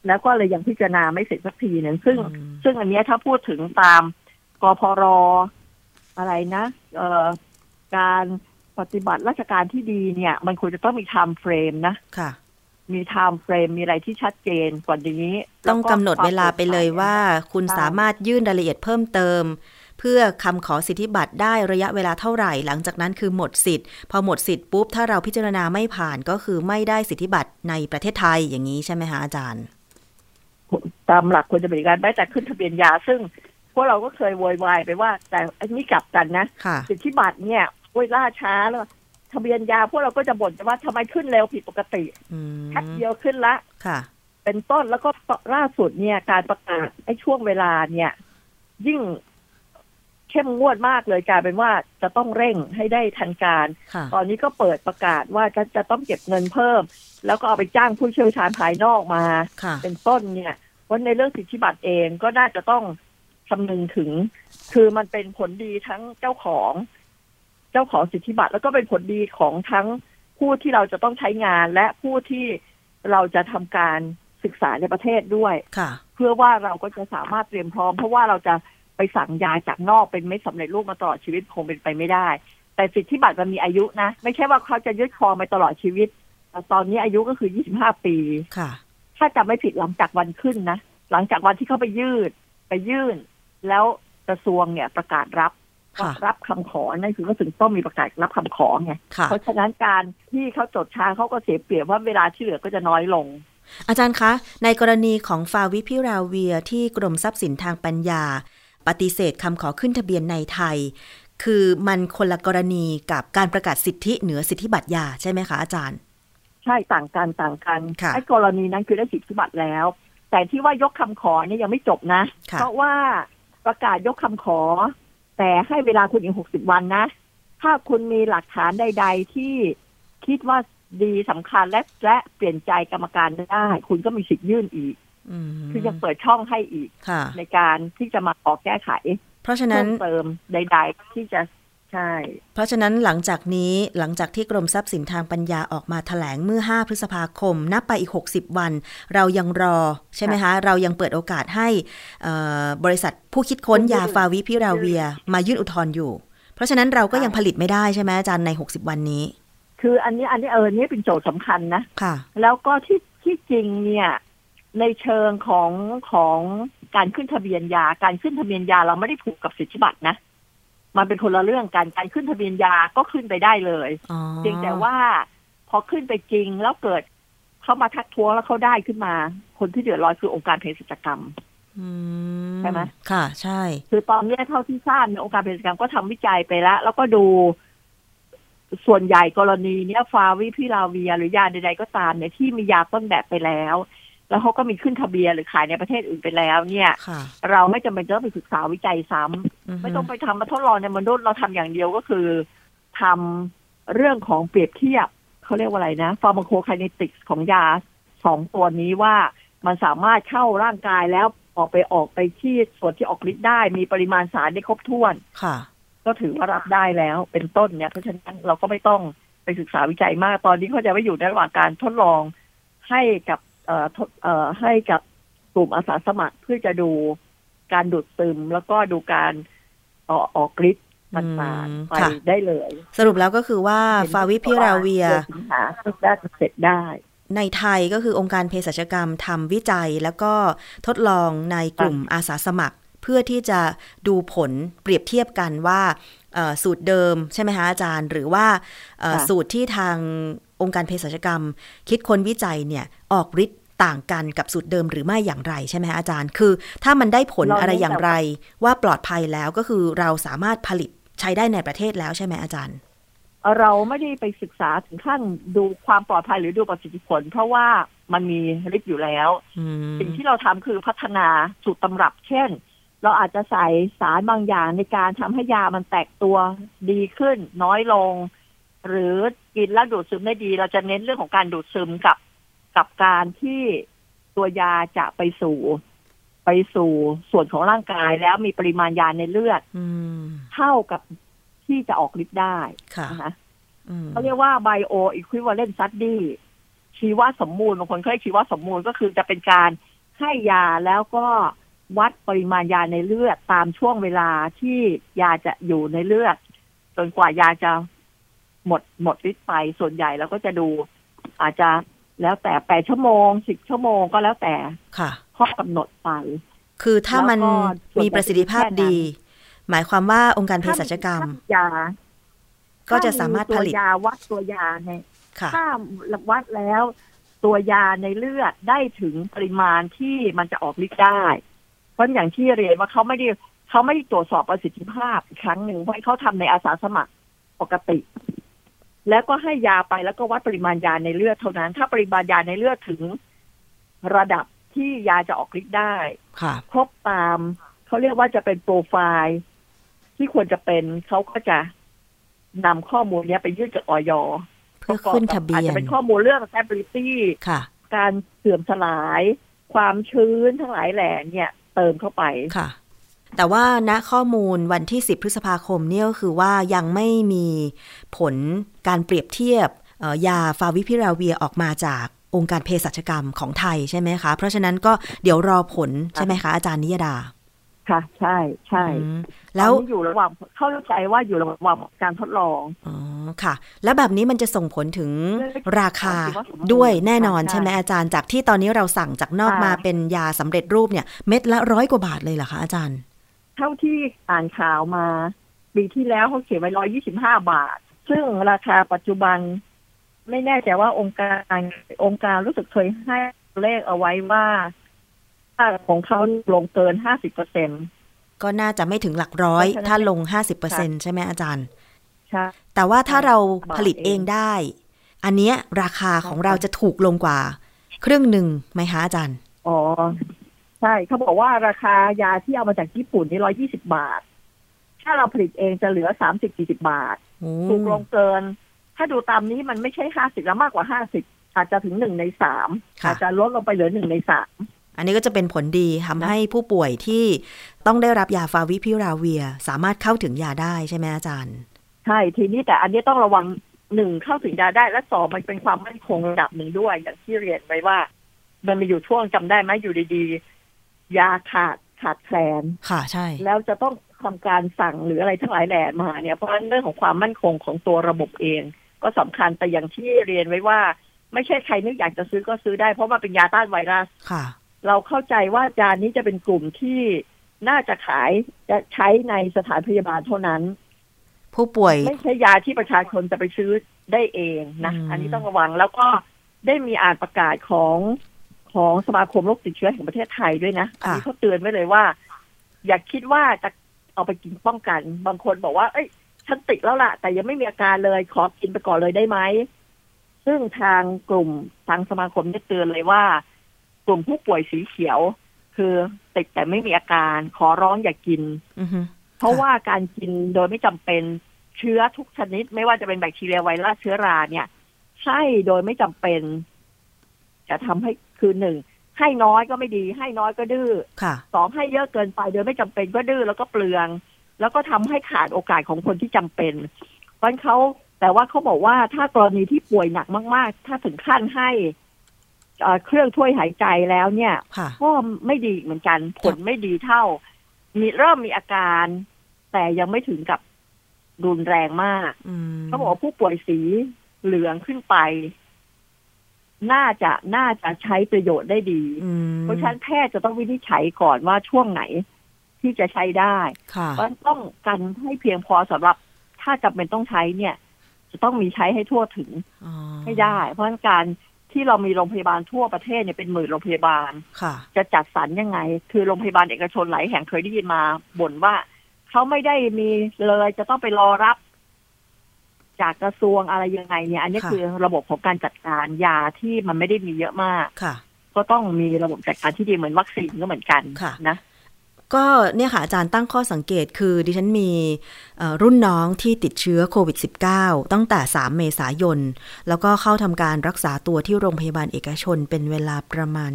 แล้วก็เลยยังพิจารณาไม่เสร็จสักทีหนึ่งซึ่งอืมซึ่งอันเนี้ยถ้าพูดถึงตามกพรอะไรนะเอ่อการปฏิบัติราชการที่ดีเนี่ย มันควรจะต้องมี time frame นะค่ะ มี time frame มีอะไรที่ชัดเจนกว่านี้ ต้องกำหนดเวลาไปเลยว่า คุณใช่สามารถยื่นรายละเอียดเพิ่มเติม เพื่อคำขอสิทธิบัตรได้ระยะเวลาเท่าไหร่ หลังจากนั้นคือหมดสิทธิ์ พอหมดสิทธิ์ปุ๊บถ้าเราพิจารณาไม่ผ่านก็คือไม่ได้สิทธิบัตรในประเทศไทยอย่างนี้ใช่ไหมคะอาจารย์ ตามหลักควรจะเป็นการแม้แต่ขึ้นทะเบียนยา ซึ่งพวกเราก็เคยโวยวายไปว่า แต่อันนี้กลับกันนะค่ะสิทธิบัตรเนี่ยโอ้ยล่าช้าแล้วทะเบียนยาพวกเราก็จะบ่นกันว่าทำไมขึ้นเร็วผิดปกติอืมแค่เดียวขึ้นละค่ะ เป็นต้นแล้วก็ล่าสุดเนี่ยการประกาศไอ้ช่วงเวลาเนี่ย ยิ่ง เข้มงวดมากเลยกลายเป็นว่าจะต้องเร่งให้ได้ทันการค่ะตอนนี้ก็เปิดประกาศว่าจะจะต้องเก็บเงินเพิ่ม แล้วก็เอาไปจ้างผู้เชี่ยวชาญภายนอกมาค่ะเป็นต้นเนี่ยเพราะในเรื่องสิทธิบัตรเองก็น่าจะต้องคำนึงถึง คือมันเป็นผลดีทั้งเจ้าของ เจ้าของสิทธิบัตรแล้วก็เป็นผลดีของทั้งผู้ที่เราจะต้องใช้งานและผู้ที่เราจะทำการศึกษาในประเทศด้วย ค่ะ เพื่อว่าเราก็จะสามารถเตรียมพร้อม เพราะว่าเราจะ ไปสั่งยาจากนอกเป็นไม่สำเร็จรูปมาตลอดชีวิตคงเป็นไปไม่ได้ แต่สิทธิบัตรมันมีอายุนะ ไม่ใช่ว่าเขาจะยึดครองไปตลอดชีวิตแต่ตอนนี้อายุก็คือ 25 ปีค่ะ ถ้าจำไม่ผิดหลังจากวันขึ้นนะ หลังจากวันที่เขาไปยืด ไปยื่น แล้วกระทรวงเนี่ยประกาศรับค่ะรับคำขอ นั่นคือก็ถึงต้องมีประกาศรับคำขอไงค่ะเพราะฉะนั้นการที่เขาจดช้าเขาก็เสียเปรียบว่าเวลาที่เหลือก็จะน้อยลง อาจารย์คะ ในกรณีของฟาวิพิราเวียที่กรมทรัพย์สินทางปัญญา ปฏิเสธคำขอขึ้นทะเบียนในไทย คือมันคนละกรณีกับการประกาศสิทธิเหนือสิทธิบัตรยาใช่ไหมคะอาจารย์ ใช่ต่างกันต่างกันค่ะไอ้กรณีนั้นคือได้สิทธิบัตรแล้ว แต่ที่ว่ายกคำขอเนี่ยยังไม่จบนะค่ะเพราะว่าประกาศยกคำขอ แต่ให้เวลาคุณอีกหกสิบวันนะ ถ้าคุณมีหลักฐานใด ๆ ที่คิดว่าดีสำคัญและและเปลี่ยนใจกรรมการได้ คุณก็มีสิทธิ์ยื่นอีกอืม คือยังเปิดช่องให้อีกค่ะในการที่จะมาขอแก้ไข เพราะฉะนั้เพิ่นมเติมใด ๆ ที่จะใช่ เพราะฉะนั้นหลังจากนี้หลังจากที่กรมทรัพย์สินทางปัญญาออกมาแถลงเมื่อ 5 พฤษภาคม นับไปอีก 60 วัน เรายังรอใช่ไหมคะ เรายังเปิดโอกาสให้เอ่อบริษัทผู้คิดค้นยาฟาวิพิราเวีย มายื่นอุทธรณ์อยู่ เพราะฉะนั้นเราก็ยังผลิตไม่ได้ใช่ไหมอาจารย์ใน 60 วันนี้ คืออันนี้อันนี้เออนี่เป็นโจทย์สำคัญนะค่ะ แล้วก็ที่ที่จริงเนี่ย ในเชิงของของการขึ้นทะเบียนยา การขึ้นทะเบียนยาเราไม่ได้ผูกกับสิทธิบัตรนะ มันเป็นคนละเรื่องกันการขึ้นทะเบียนยาก็ขึ้นไปได้เลยอ๋อเพียงแต่ว่าพอขึ้นไปจริงแล้วเกิดเขามาทักท้วงแล้วเขาได้ขึ้นมา คนที่เดือดร้อนคือองค์การเภสัชกรรมอืใช่ไหมค่ะ ใช่ คือตอนนี้เท่าที่ทราบเนี่ยองค์การเภสัชกรรมก็ทำวิจัยไปแล้ว แล้วก็ดูส่วนใหญ่กรณีเนี้ยฟาวิพิลาเวียหรือยาใดๆก็ตามเนี่ยที่มียาต้นแบบไปแล้ว แล้วเขาก็มีขึ้นทะเบียนหรือขายในประเทศอื่นไปแล้ว เนี่ยค่ะเราไม่จำเป็นจะต้องไปศึกษาวิจัยซ้ำไม่ต้องไปทำมาทดลองในมนุษย์เราทำอย่างเดียวก็คือทำเรื่องของเปรียบเทียบเขาเรียกว่าอะไรนะ pharmacokinetic ของยาสองตัวนี้ว่ามันสามารถเข้าร่างกายแล้วออกไปออกไปที่ส่วนที่ออกฤทธิ์ได้ มีปริมาณสารได้ครบถ้วนค่ะ ก็ถือว่ารับได้แล้วเป็นต้นเนี่ยเพราะฉะนั้นเราก็ไม่ต้องไปศึกษาวิจัยมากตอนนี้เขาจะไม่อยู่ในระหว่างการทดลองให้กับเอ่อทดเอ่อ ให้กับกลุ่มอาสาสมัครเพื่อจะดูการดูดซึมแล้วก็ดูการออกออกฤทธิ์ต่างอืมๆไปค่ะได้เลย สรุปแล้วก็คือว่าฟาวิพิราเวียดือนสิงหาคมได้เสร็จได้ ในไทยก็คือองค์การเภสัชกรรมทำวิจัยแล้วก็ทดลองในกลุ่มอาสาสมัคร เพื่อที่จะดูผลเปรียบเทียบกันว่าเอ่อสูตรเดิมใช่ไหมคะอาจารย์ หรือว่าเอ่อค่ะสูตรที่ทางองค์การเภสัชกรรม คิดค้นวิจัยเนี่ยออกฤทธิ์ ต่างกันกับสูตรเดิมหรือไม่อย่างไรใช่ไหมคะอาจารย์ คือ ถ้ามันได้ผลอะไรอย่างไร ว่าปลอดภัยแล้วก็คือเราสามารถผลิตใช้ได้ในประเทศแล้วใช่ไหมอาจารย์ เราไม่ได้ไปศึกษาถึงขั้นดูความปลอดภัยหรือดูประสิทธิผล เพราะว่ามันมีฤทธิ์อยู่แล้วอืมสิ่งที่เราทำคือพัฒนาสูตรตำรับ เช่น เราอาจจะใส่สารบางอย่างในการทำให้ยามันแตกตัวดีขึ้น น้อยลง หรือกินแล้วดูดซึมได้ดี เราจะเน้นเรื่องของการดูดซึมกับ กับการที่ตัวยาจะไปสู่ ไปสู่ส่วนของร่างกายแล้วมีปริมาณยาในเลือดอืมเท่ากับที่จะออกฤทธิ์ได้ค่ะนะคะอืมเขาเรียกว่า bio equivalent study ชีวสมมูลบางคนเขาเรียกชีวสมมูลก็คือจะเป็นการให้ยาแล้วก็วัดปริมาณยาในเลือดตามช่วงเวลาที่ยาจะอยู่ในเลือดจนกว่ายาจะหมดหมดฤทธิ์ไปส่วนใหญ่เราก็จะดู อาจจะ แล้วแต่แปดชั่วโมงสิบชั่วโมงก็แล้วแต่ค่ะข้อกำหนดไป คือถ้ามันแล้วก็ส่วนมีประสิทธิภาพแค่นั้นดี หมายความว่าองค์การเภสัชกรรมถ้ายา ก็จะสามารถผลิตตัวยาวัดตัวยาในค่ะถ้าวัดแล้ว ตัวยาในเลือดได้ถึงปริมาณที่มันจะออกฤทธิ์ได้ เพราะอย่างที่เรียนว่าเขาไม่ได้เขาไม่ได้ตรวจสอบประสิทธิภาพอีกครั้งหนึ่งเพราะเขาทำในอาสาสมัครปกติ แล้วก็ให้ยาไปแล้วก็วัดปริมาณยาในเลือดเท่านั้น ถ้าปริมาณยาในเลือดถึงระดับที่ยาจะออกฤทธิ์ได้ค่ะครบตามเขาเรียกว่าจะเป็นโปรไฟล์ที่ควรจะเป็นเขาก็จะนำข้อมูลเนี้ยไปยื่นกับออยเพื่อขึ้นทะเบีอาจยนจะเป็นข้อมูลเรื่อง stability ค่ะการเสื่อมสลาย ความชื้นทั้งหลายแหล่เนี่ย เติมเข้าไปค่ะ แต่ว่าณข้อมูลวันที่ 10 พฤษภาคมเนี่ยก็คือว่ายังไม่มีผลการเปรียบเทียบเอ่อยาฟาวิพิราเวียออกมาจากองค์การเภสัชกรรมของไทยใช่ไหมคะ เพราะฉะนั้นก็เดี๋ยวรอผลใช่ไหมคะ อาจารย์นิยดา ค่ะ ใช่ใช่อืมแล้วตอนนี้อยู่ระหว่างเข้าใจว่าอยู่ระหว่างการทดลองอ๋อค่ะ แล้วแบบนี้มันจะส่งผลถึงเรื่องราคาคิดว่าสมมุติด้วยแน่นอนใช่ใช่ไหมอาจารย์จากที่ตอนนี้เราสั่งจากนอกค่ะมาเป็นยาสำเร็จรูปเนี่ย เม็ดละร้อยกว่าบาทเลยเหรอคะอาจารย์ เท่าที่อ่านข่าวมาปีที่แล้วเขาเขียนไว้ร้อยยี่สิบห้าบาท ซึ่งราคาปัจจุบัน ไม่แน่ใจว่าองค์การองค์การรู้สึกเคยให้เลขเอาไว้ว่าถ้าของเขาลงเกินห้าสิบเปอร์เซ็นก็น่าจะไม่ถึงหลักร้อยเพราะฉะนั้นถ้าลง50%ใช่ไหมอาจารย์ใช่แต่ว่าถ้าเราบาทผลิตเองเองได้ อันเนี้ยราคาของเราจะถูกลงกว่า ครึ่งหนึ่งไหมคะอาจารย์ อ๋อ ใช่เขาบอกว่าราคายาที่เอามาจากญี่ปุ่นนี่ร้อยยี่สิบาท ถ้าเราผลิตเองจะเหลือสามสิบสี่สิบาทโอ้ถูกลงเกิน ถ้าดูตามนี้มันไม่ใช่ห้าสิบแล้วมากกว่าห้าสิบอาจจะถึงหนึ่งในสามอาจจะลดลงไปเหลือหนึ่งในสามอันนี้ก็จะเป็นผลดีทำให้ผู้ป่วยที่ต้องได้รับยาฟาวิพิราเวีย สามารถเข้าถึงยาได้ใช่ไหมอาจารย์ ใช่ทีนี้แต่อันนี้ต้องระวังหนึ่งเข้าถึงยาได้และสองมันเป็นความมั่นคงระดับหนึ่งด้วย อย่างที่เรียนไว้ว่า มันมีอยู่ช่วงจำได้ไหมอยู่ดีๆ ยาขาดขาดแคลนค่ะใช่ แล้วจะต้องทำการสั่งหรืออะไรทั้งหลายแหล่มาเนี่ย เพราะฉะนั้นเรื่องของความมั่นคงของตัวระบบเอง ก็สำคัญแต่อย่างที่เรียนไว้ว่า ไม่ใช่ใครนึกอยากจะซื้อก็ซื้อได้ เพราะมันเป็นยาต้านไวรัสค่ะ เราเข้าใจว่ายานี้จะเป็นกลุ่มที่น่าจะขายจะใช้ในสถานพยาบาลเท่านั้น ผู้ป่วยไม่ใช่ยาที่ประชาชนจะไปซื้อได้เองนะอืมอันนี้ต้องระวังแล้วก็ได้มีอ่านประกาศของ ของสมาคมโรคติดเชื้อแห่งประเทศไทยด้วยนะอันนี้เขาเตือนไว้เลยว่า อย่าคิดว่าจะเอาไปกินป้องกัน บางคนบอกว่า เอ้ยฉันติดแล้วล่ะ แต่ยังไม่มีอาการเลย ขอกินไปก่อนเลยได้ไหมซึ่งทางกลุ่มทางสมาคมได้เตือนเลยว่า กลุ่มผู้ป่วยสีเขียว คือติดแต่ไม่มีอาการ ขอร้องอย่ากินอือฮึเพราะว่าการกินโดยไม่จำเป็นเชื้อทุกชนิด ไม่ว่าจะเป็นแบคทีเรียไวรัสเชื้อราเนี่ยให้โดยไม่จำเป็น จะทำให้คือหนึ่งให้น้อยก็ไม่ดีให้น้อยก็ดื้อค่ะสองให้เยอะเกินไปโดยไม่จำเป็นก็ดื้อแล้วก็เปลือง แล้วก็ทำให้ขาดโอกาสของคนที่จำเป็นเพราะฉะนั้นเขาแต่ว่าเขาบอกว่าถ้ากรณีที่ป่วยหนักมาก ๆ ถ้าถึงขั้นให้เอ่อเครื่องช่วยหายใจแล้วเนี่ยค่ะก็ไม่ดีเหมือนกัน ผลไม่ดีเท่า มีเริ่มมีอาการ แต่ยังไม่ถึงกับรุนแรงมากอืมเขาบอกว่าผู้ป่วยสีเหลืองขึ้นไป น่าจะน่าจะใช้ประโยชน์ได้ดีอืมเพราะฉะนั้นแพทย์จะต้องวินิจฉัยก่อนว่าช่วงไหนที่จะใช้ได้ค่ะเพราะฉะนั้นต้องกันให้เพียงพอสำหรับถ้าจำเป็นต้องใช้เนี่ย จะต้องมีใช้ให้ทั่วถึงอ๋อให้ได้ เพราะฉะนั้นการที่เรามีโรงพยาบาลทั่วประเทศเนี่ยเป็นหมื่นโรงพยาบาลค่ะ จะจัดสรรยังไง คือโรงพยาบาลเอกชนหลายแห่งเคยได้ยินมาบ่นว่าเขาไม่ได้มีเลยจะต้องไปรอรับ จากกระทรวงอะไรยังไงเนี่ย อันนี้ค่ะคือระบบของการจัดการยาที่มันไม่ได้มีเยอะมากค่ะ ก็ต้องมีระบบจัดการที่ดีเหมือนวัคซีนก็เหมือนกันค่ะนะก็เนี่ยค่ะอาจารย์ตั้งข้อสังเกตคือดิฉันมีเอ่อรุ่นน้องที่ติดเชื้อโควิด -19 ตั้งแต่ 3 เมษายน แล้วก็เข้าทำการรักษาตัวที่โรงพยาบาลเอกชนเป็นเวลาประมาณ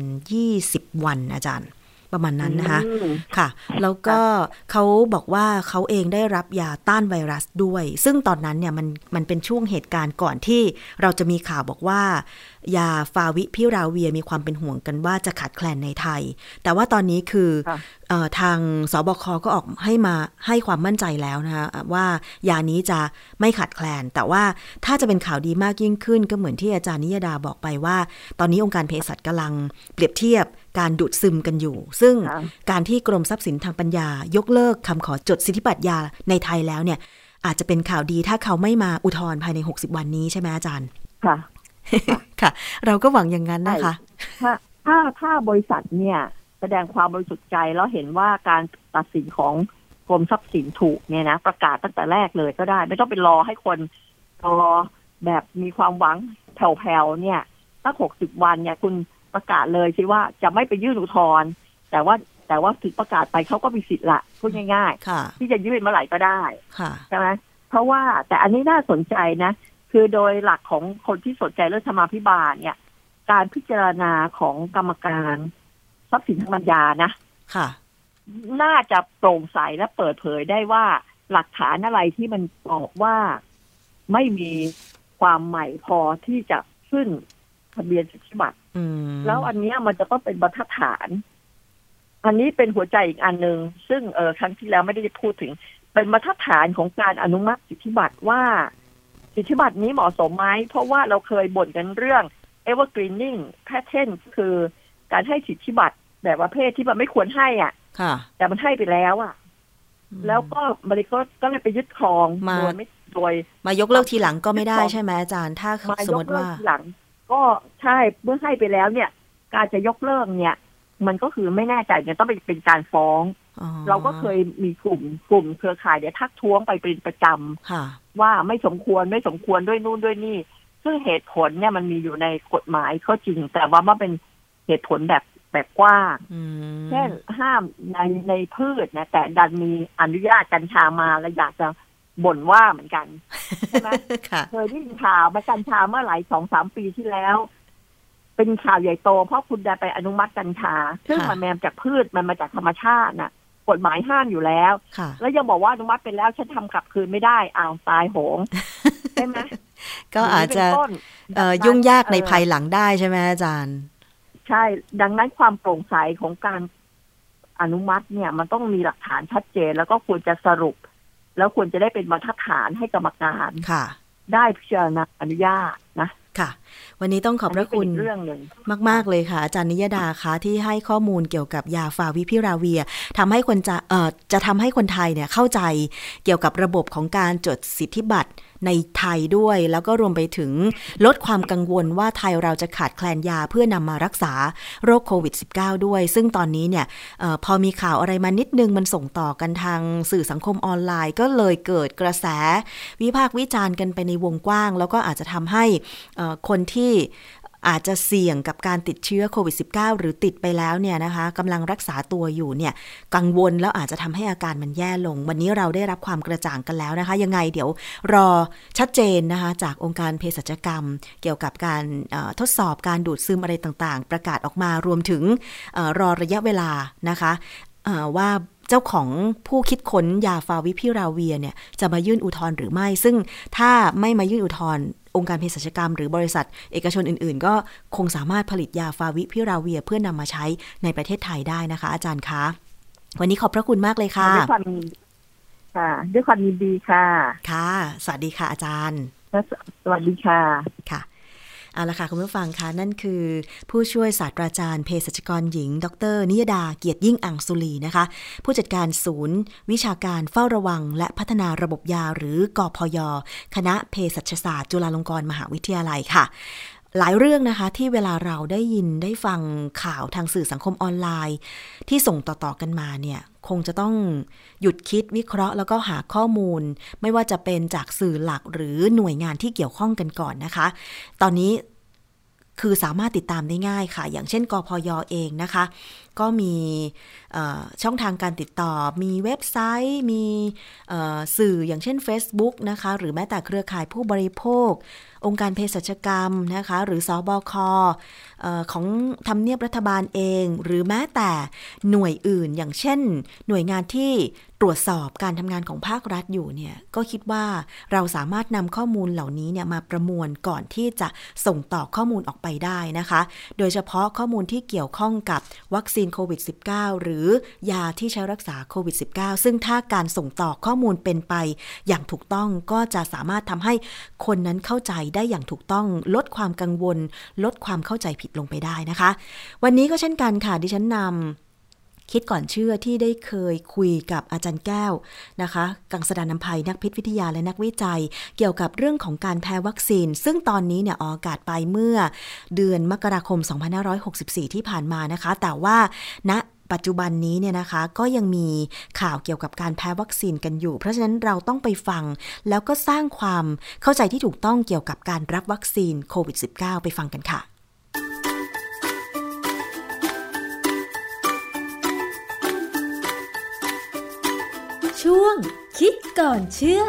20 วันอาจารย์ ประมาณนั้นนะคะอืมค่ะ แล้วก็เขาบอกว่าเขาเองได้รับยาต้านไวรัสด้วย ซึ่งตอนนั้นเนี่ยมันมันเป็นช่วงเหตุการณ์ก่อนที่เราจะมีข่าวบอกว่า ยาฟาวิพิราเวียมีความเป็นห่วงกันว่าจะขาดแคลนในไทย แต่ว่าตอนนี้คือค่ะเอ่อทางสบคก็ออกให้มาให้ความมั่นใจแล้วนะคะว่ายานี้จะไม่ขาดแคลน แต่ว่าถ้าจะเป็นข่าวดีมากยิ่งขึ้น ก็เหมือนที่อาจารย์นิยดาบอกไปว่า ตอนนี้องค์การเภสัชกำลังเปรียบเทียบ การดูดซึมกันอยู่ ซึ่งค่ะการที่กรมทรัพย์สินทางปัญญายกเลิกคำขอจดสิทธิบัตรยาในไทยแล้วเนี่ย อาจจะเป็นข่าวดีถ้าเขาไม่มาอุทธรณ์ภายใน 60 วันนี้ใช่ไหมอาจารย์ ค่ะ ค่ะ เราก็หวังอย่างนั้นนะคะ ถ้าถ้าถ้าบริษัทเนี่ยแสดงความบริสุทธิ์ใจแล้วเห็นว่าการตัดสินของกรมทรัพย์สินถูกเนี่ยนะประกาศตั้งแต่แรกเลยก็ได้ ไม่ต้องไปรอให้คนรอแบบมีความหวังแผ่วๆเนี่ยตั้งหกสิบวันเนี่ยคุณ ประกาศเลยสิว่าจะไม่ไปยื่นอุทธรณ์แต่ว่าแต่ว่าถึงประกาศไปเขาก็มีสิทธิ์ละพูดง่ายค่ะๆที่จะยื่นเมื่อไหร่ก็ได้ค่ะใช่ไหมเพราะว่าแต่อันนี้น่าสนใจนะ คือโดยหลักของคนที่สนใจเรื่องธรรมาภิบาลเนี่ย การพิจารณาของกรรมการทรัพย์สินทางปัญญานะค่ะ น่าจะโปร่งใสและเปิดเผยได้ว่าหลักฐานอะไรที่มันบอกว่าไม่มีความใหม่พอที่จะขึ้น ทะเบียนสิทธิบัตรอืมแล้วอันเนี้ยมันจะต้องเป็นบรรทัดฐาน อันนี้เป็นหัวใจอีกอันหนึ่งซึ่งเออครั้งที่แล้วไม่ได้พูดถึง เป็นบรรทัดฐานของการอนุมัติสิทธิบัตรว่า สิทธิบัตรนี้เหมาะสมไหมเพราะว่าเราเคยบ่นกันเรื่อง evergreening pattern คือการให้สิทธิบัตรแบบประเภทที่มันไม่ควรให้อะ ค่ะ แต่มันให้ไปแล้วอะ แล้วก็บริษัทก็เลยไปยึดครองมาโดยไม่โดยมายกเลิกทีหลังก็ไม่ได้ของใช่ไหมอาจารย์ ถ้ามาสยมมกติเลิว่ากทีหลัง ก็ใช่เมื่อให้ไปแล้วเนี่ย การจะยกเลิกเนี่ย มันก็คือไม่แน่ใจเนี่ยต้องเป็นเป็นการฟ้องอ๋อเราก็เคยมีกลุ่มกลุ่มเครือข่ายเนี่ยทักท้วงไปเป็นประจำค่ะว่าไม่สมควรไม่สมควรด้วยนู่นด้วยนี่ ซึ่งเหตุผลเนี่ยมันมีอยู่ในกฎหมายก็จริง แต่ว่ามันเป็นเหตุผลแบบแบบกว้างอืมเช่นห้ามในในพืชนะแต่ดันมีอนุญาตกัญชามาแล้วอยากจะ บ่นว่าเหมือนกันใช่ไหมค่ะเคยได้ยินข่าวมากัญชาเมื่อหลายสองสามปีที่แล้ว เป็นข่าวใหญ่โต เพราะคุณได้ไปอนุมัติกัญชา ซึ่งค่ะมันมาจากพืชมันมาจากธรรมชาติน่ะ กฎหมายห้ามอยู่แล้วค่ะแล้วยังบอกว่าอนุมัติไปแล้วฉันทำกลับคืนไม่ได้อ้าวตายโหงใช่ไหมก็อาจจะย่งนี้เป็นต้นเอ่อดังนั้นยุ่งยากในเอ่อภายหลังได้ใช่ไหมอาจารย์ ใช่ ดังนั้นความโปร่งใสของการอนุมัติเนี่ย มันต้องมีหลักฐานชัดเจนแล้วก็ควรจะสรุป แล้วควรจะได้เป็นบรรทัดฐานให้กรรมการค่ะ ได้พิจารณาอนุญาตนะค่ะ วันนี้ต้องขอบพระนนี้เป็นคุณอีกเรื่องหนึ่งมาก ๆ เลยค่ะ อาจารย์นิยดาคะที่ให้ข้อมูลเกี่ยวกับยาฟาวิพิราเวียทำให้คนจะเอ่อจะทำให้คนไทยเนี่ยเข้าใจเกี่ยวกับระบบของการจดสิทธิบัตร ในไทยด้วย แล้วก็รวมไปถึงลดความกังวลว่าไทยเราจะขาดแคลนยาเพื่อนำมารักษาโรคโควิด -19 ด้วย ซึ่งตอนนี้เนี่ยออพอมีข่าวอะไรมานิดนึงมันส่งต่อกันทางสื่อสังคมออนไลน์ ก็เลยเกิดกระแส วิพากษ์วิจารณ์กันไปในวงกว้าง แล้วก็อาจจะทำให้ออคนที่ อาจจะเสี่ยงกับการติดเชื้อโควิด -19 หรือติดไปแล้วเนี่ยนะคะกำลังรักษาตัวอยู่เนี่ยกังวลแล้วอาจจะทำให้อาการมันแย่ลง วันนี้เราได้รับความกระจ่างกันแล้วนะคะ ยังไงเดี๋ยวรอชัดเจนนะคะจากองค์การเภสัชกรรม เกี่ยวกับการทดสอบการดูดซึมอะไรต่างๆ ประกาศออกมารวมถึงอรอระยะเวลานะคะว่าเจ้าของผู้คิดค้นยาฟาวิพิราเวียเนี่ยจะมายื่นอุทธรณ์หรือไม่ ซึ่งถ้าไม่มายื่นอุทธรณ์ องค์การเภสัชกรรมหรือบริษัท เอกชนอื่น ๆ ก็คงสามารถผลิตยาฟาวิพิราเวียเพื่อนำมาใช้ในประเทศไทยได้นะคะ อาจารย์คะวันนี้ขอบพระคุณมากเลยค่ะด้วยความค่ะด้วยความยินดีค่ะ ค่ะ สวัสดีค่ะอาจารย์และสสวัสดีค่ะค่ะ เอาละค่ะคุณผู้ฟังคะนั่นคือ ผู้ช่วยศาสตราจารย์เภสัชกรหญิง ดร นิยดาเกียรติยิ่งอังสุลีนะคะ ผู้จัดการศูนย์ วิชาการเฝ้าระวัง และพัฒนาระบบยาหรือกอพย คณะเภสัชศาสตร์ จุฬาลงกรณ์มหาวิทยาลัยค่ะ หลายเรื่องนะคะ ที่เวลาเราได้ยินได้ฟังข่าวทางสื่อสังคมออนไลน์ ที่ส่งต่อๆกันมาเนี่ยคงจะต้องหยุดคิดวิเคราะห์ แล้วก็หาข้อมูล ไม่ว่าจะเป็นจากสื่อหลักหรือหน่วยงานที่เกี่ยวข้องกันก่อนนะคะ ตอนนี้คือสามารถติดตามได้ง่ายค่ะ อย่างเช่น กพยเองนะคะ ก็มีช่องทางการติดต่อ มีเว็บไซต์ มีสื่ออย่างเช่น Facebook นะคะ หรือแม้แต่เครือข่ายผู้บริโภคองค์การเภสัชกรรมนะคะ หรือสอบคออของทำเนียบรัฐบาลเอง หรือแม้แต่หน่วยอื่น อย่างเช่น หน่วยงานที่ตรวจสอบการทำงานของภาครัฐอยู่เนี่ยก็คิดว่าเราสามารถนำข้อมูลเหล่านี้เนี่ยมาประมวลก่อนที่จะส่งต่อข้อมูลออกไปได้นะคะ โดยเฉพาะข้อมูลที่เกี่ยวข้องกับวัคซีนโควิด -19 หรือยาที่ใช้รักษาโควิด -19 ซึ่งถ้าการส่งต่อข้อมูลเป็นไป อย่างถูกต้องก็จะสามารถทำให้คนนั้นเข้าใจได้อย่างถูกต้องลดความกังวล ลดความเข้าใจผิดลงไปได้นะคะ วันนี้ก็เช่นกันค่ะดิฉันนำ คิดก่อนเชื่อที่ได้เคยคุยกับอาจารย์แก้วนะคะ กังสดานนภัยนักพิษวิทยาและนักวิจัย เกี่ยวกับเรื่องของการแพ้วัคซีน ซึ่งตอนนี้เนี่ยออกอากาศไปเมื่อเดือนมกราคม 2564 ที่ผ่านมานะคะ แต่ว่าณปัจจุบันนี้เนี่ยนะคะก็ยังมีข่าวเกี่ยวกับการแพ้วัคซีนกันอยู่ เพราะฉะนั้นเราต้องไปฟัง แล้วก็สร้างความเข้าใจที่ถูกต้องเกี่ยวกับการรับวัคซีนโควิด -19 ไปฟังกันค่ะ คิดก่อนเชื่อ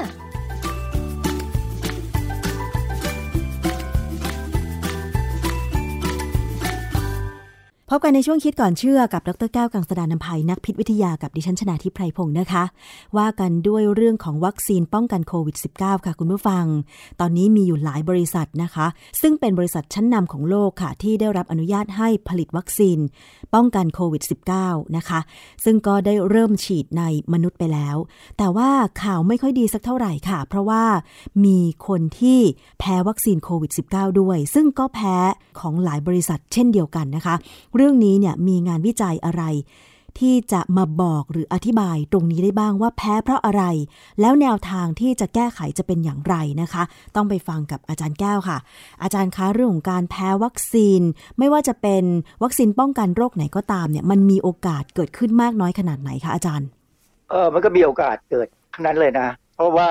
พบกันในช่วงคิดก่อนเชื่อกับดรแก้วกังสดานนภัยนักพิษวิทยากับดิฉันชนาทิพไพรพงศ์นะคะ ว่ากันด้วยเรื่องของวัคซีนป้องกันโควิด -19 ค่ะคุณผู้ฟัง ตอนนี้มีอยู่หลายบริษัทนะคะ ซึ่งเป็นบริษัทชั้นนำของโลกค่ะ ที่ได้รับอนุญาตให้ผลิตวัคซีน ป้องกันโควิด -19 นะคะ ซึ่งก็ได้เริ่มฉีดในมนุษย์ไปแล้ว แต่ว่าข่าวไม่ค่อยดีสักเท่าไหร่ค่ะ เพราะว่ามีคนที่แพ้วัคซีนโควิด -19 ด้วย ซึ่งก็แพ้ของหลายบริษัทเช่นเดียวกันนะคะเรื่องนี้เนี่ยมีงานวิจัยอะไร ที่จะมาบอกหรืออธิบายตรงนี้ได้บ้างว่าแพ้เพราะอะไร แล้วแนวทางที่จะแก้ไขจะเป็นอย่างไรนะคะ ต้องไปฟังกับอาจารย์แก้วค่ะ อาจารย์คะเรื่องของการแพ้วัคซีน ไม่ว่าจะเป็นวัคซีนป้องกันโรคไหนก็ตามเนี่ยมันมีโอกาสเกิดขึ้นมากน้อยขนาดไหนคะอาจารย์เออมันก็มีโอกาสเกิดทั้งนั้นเลยนะ เพราะว่า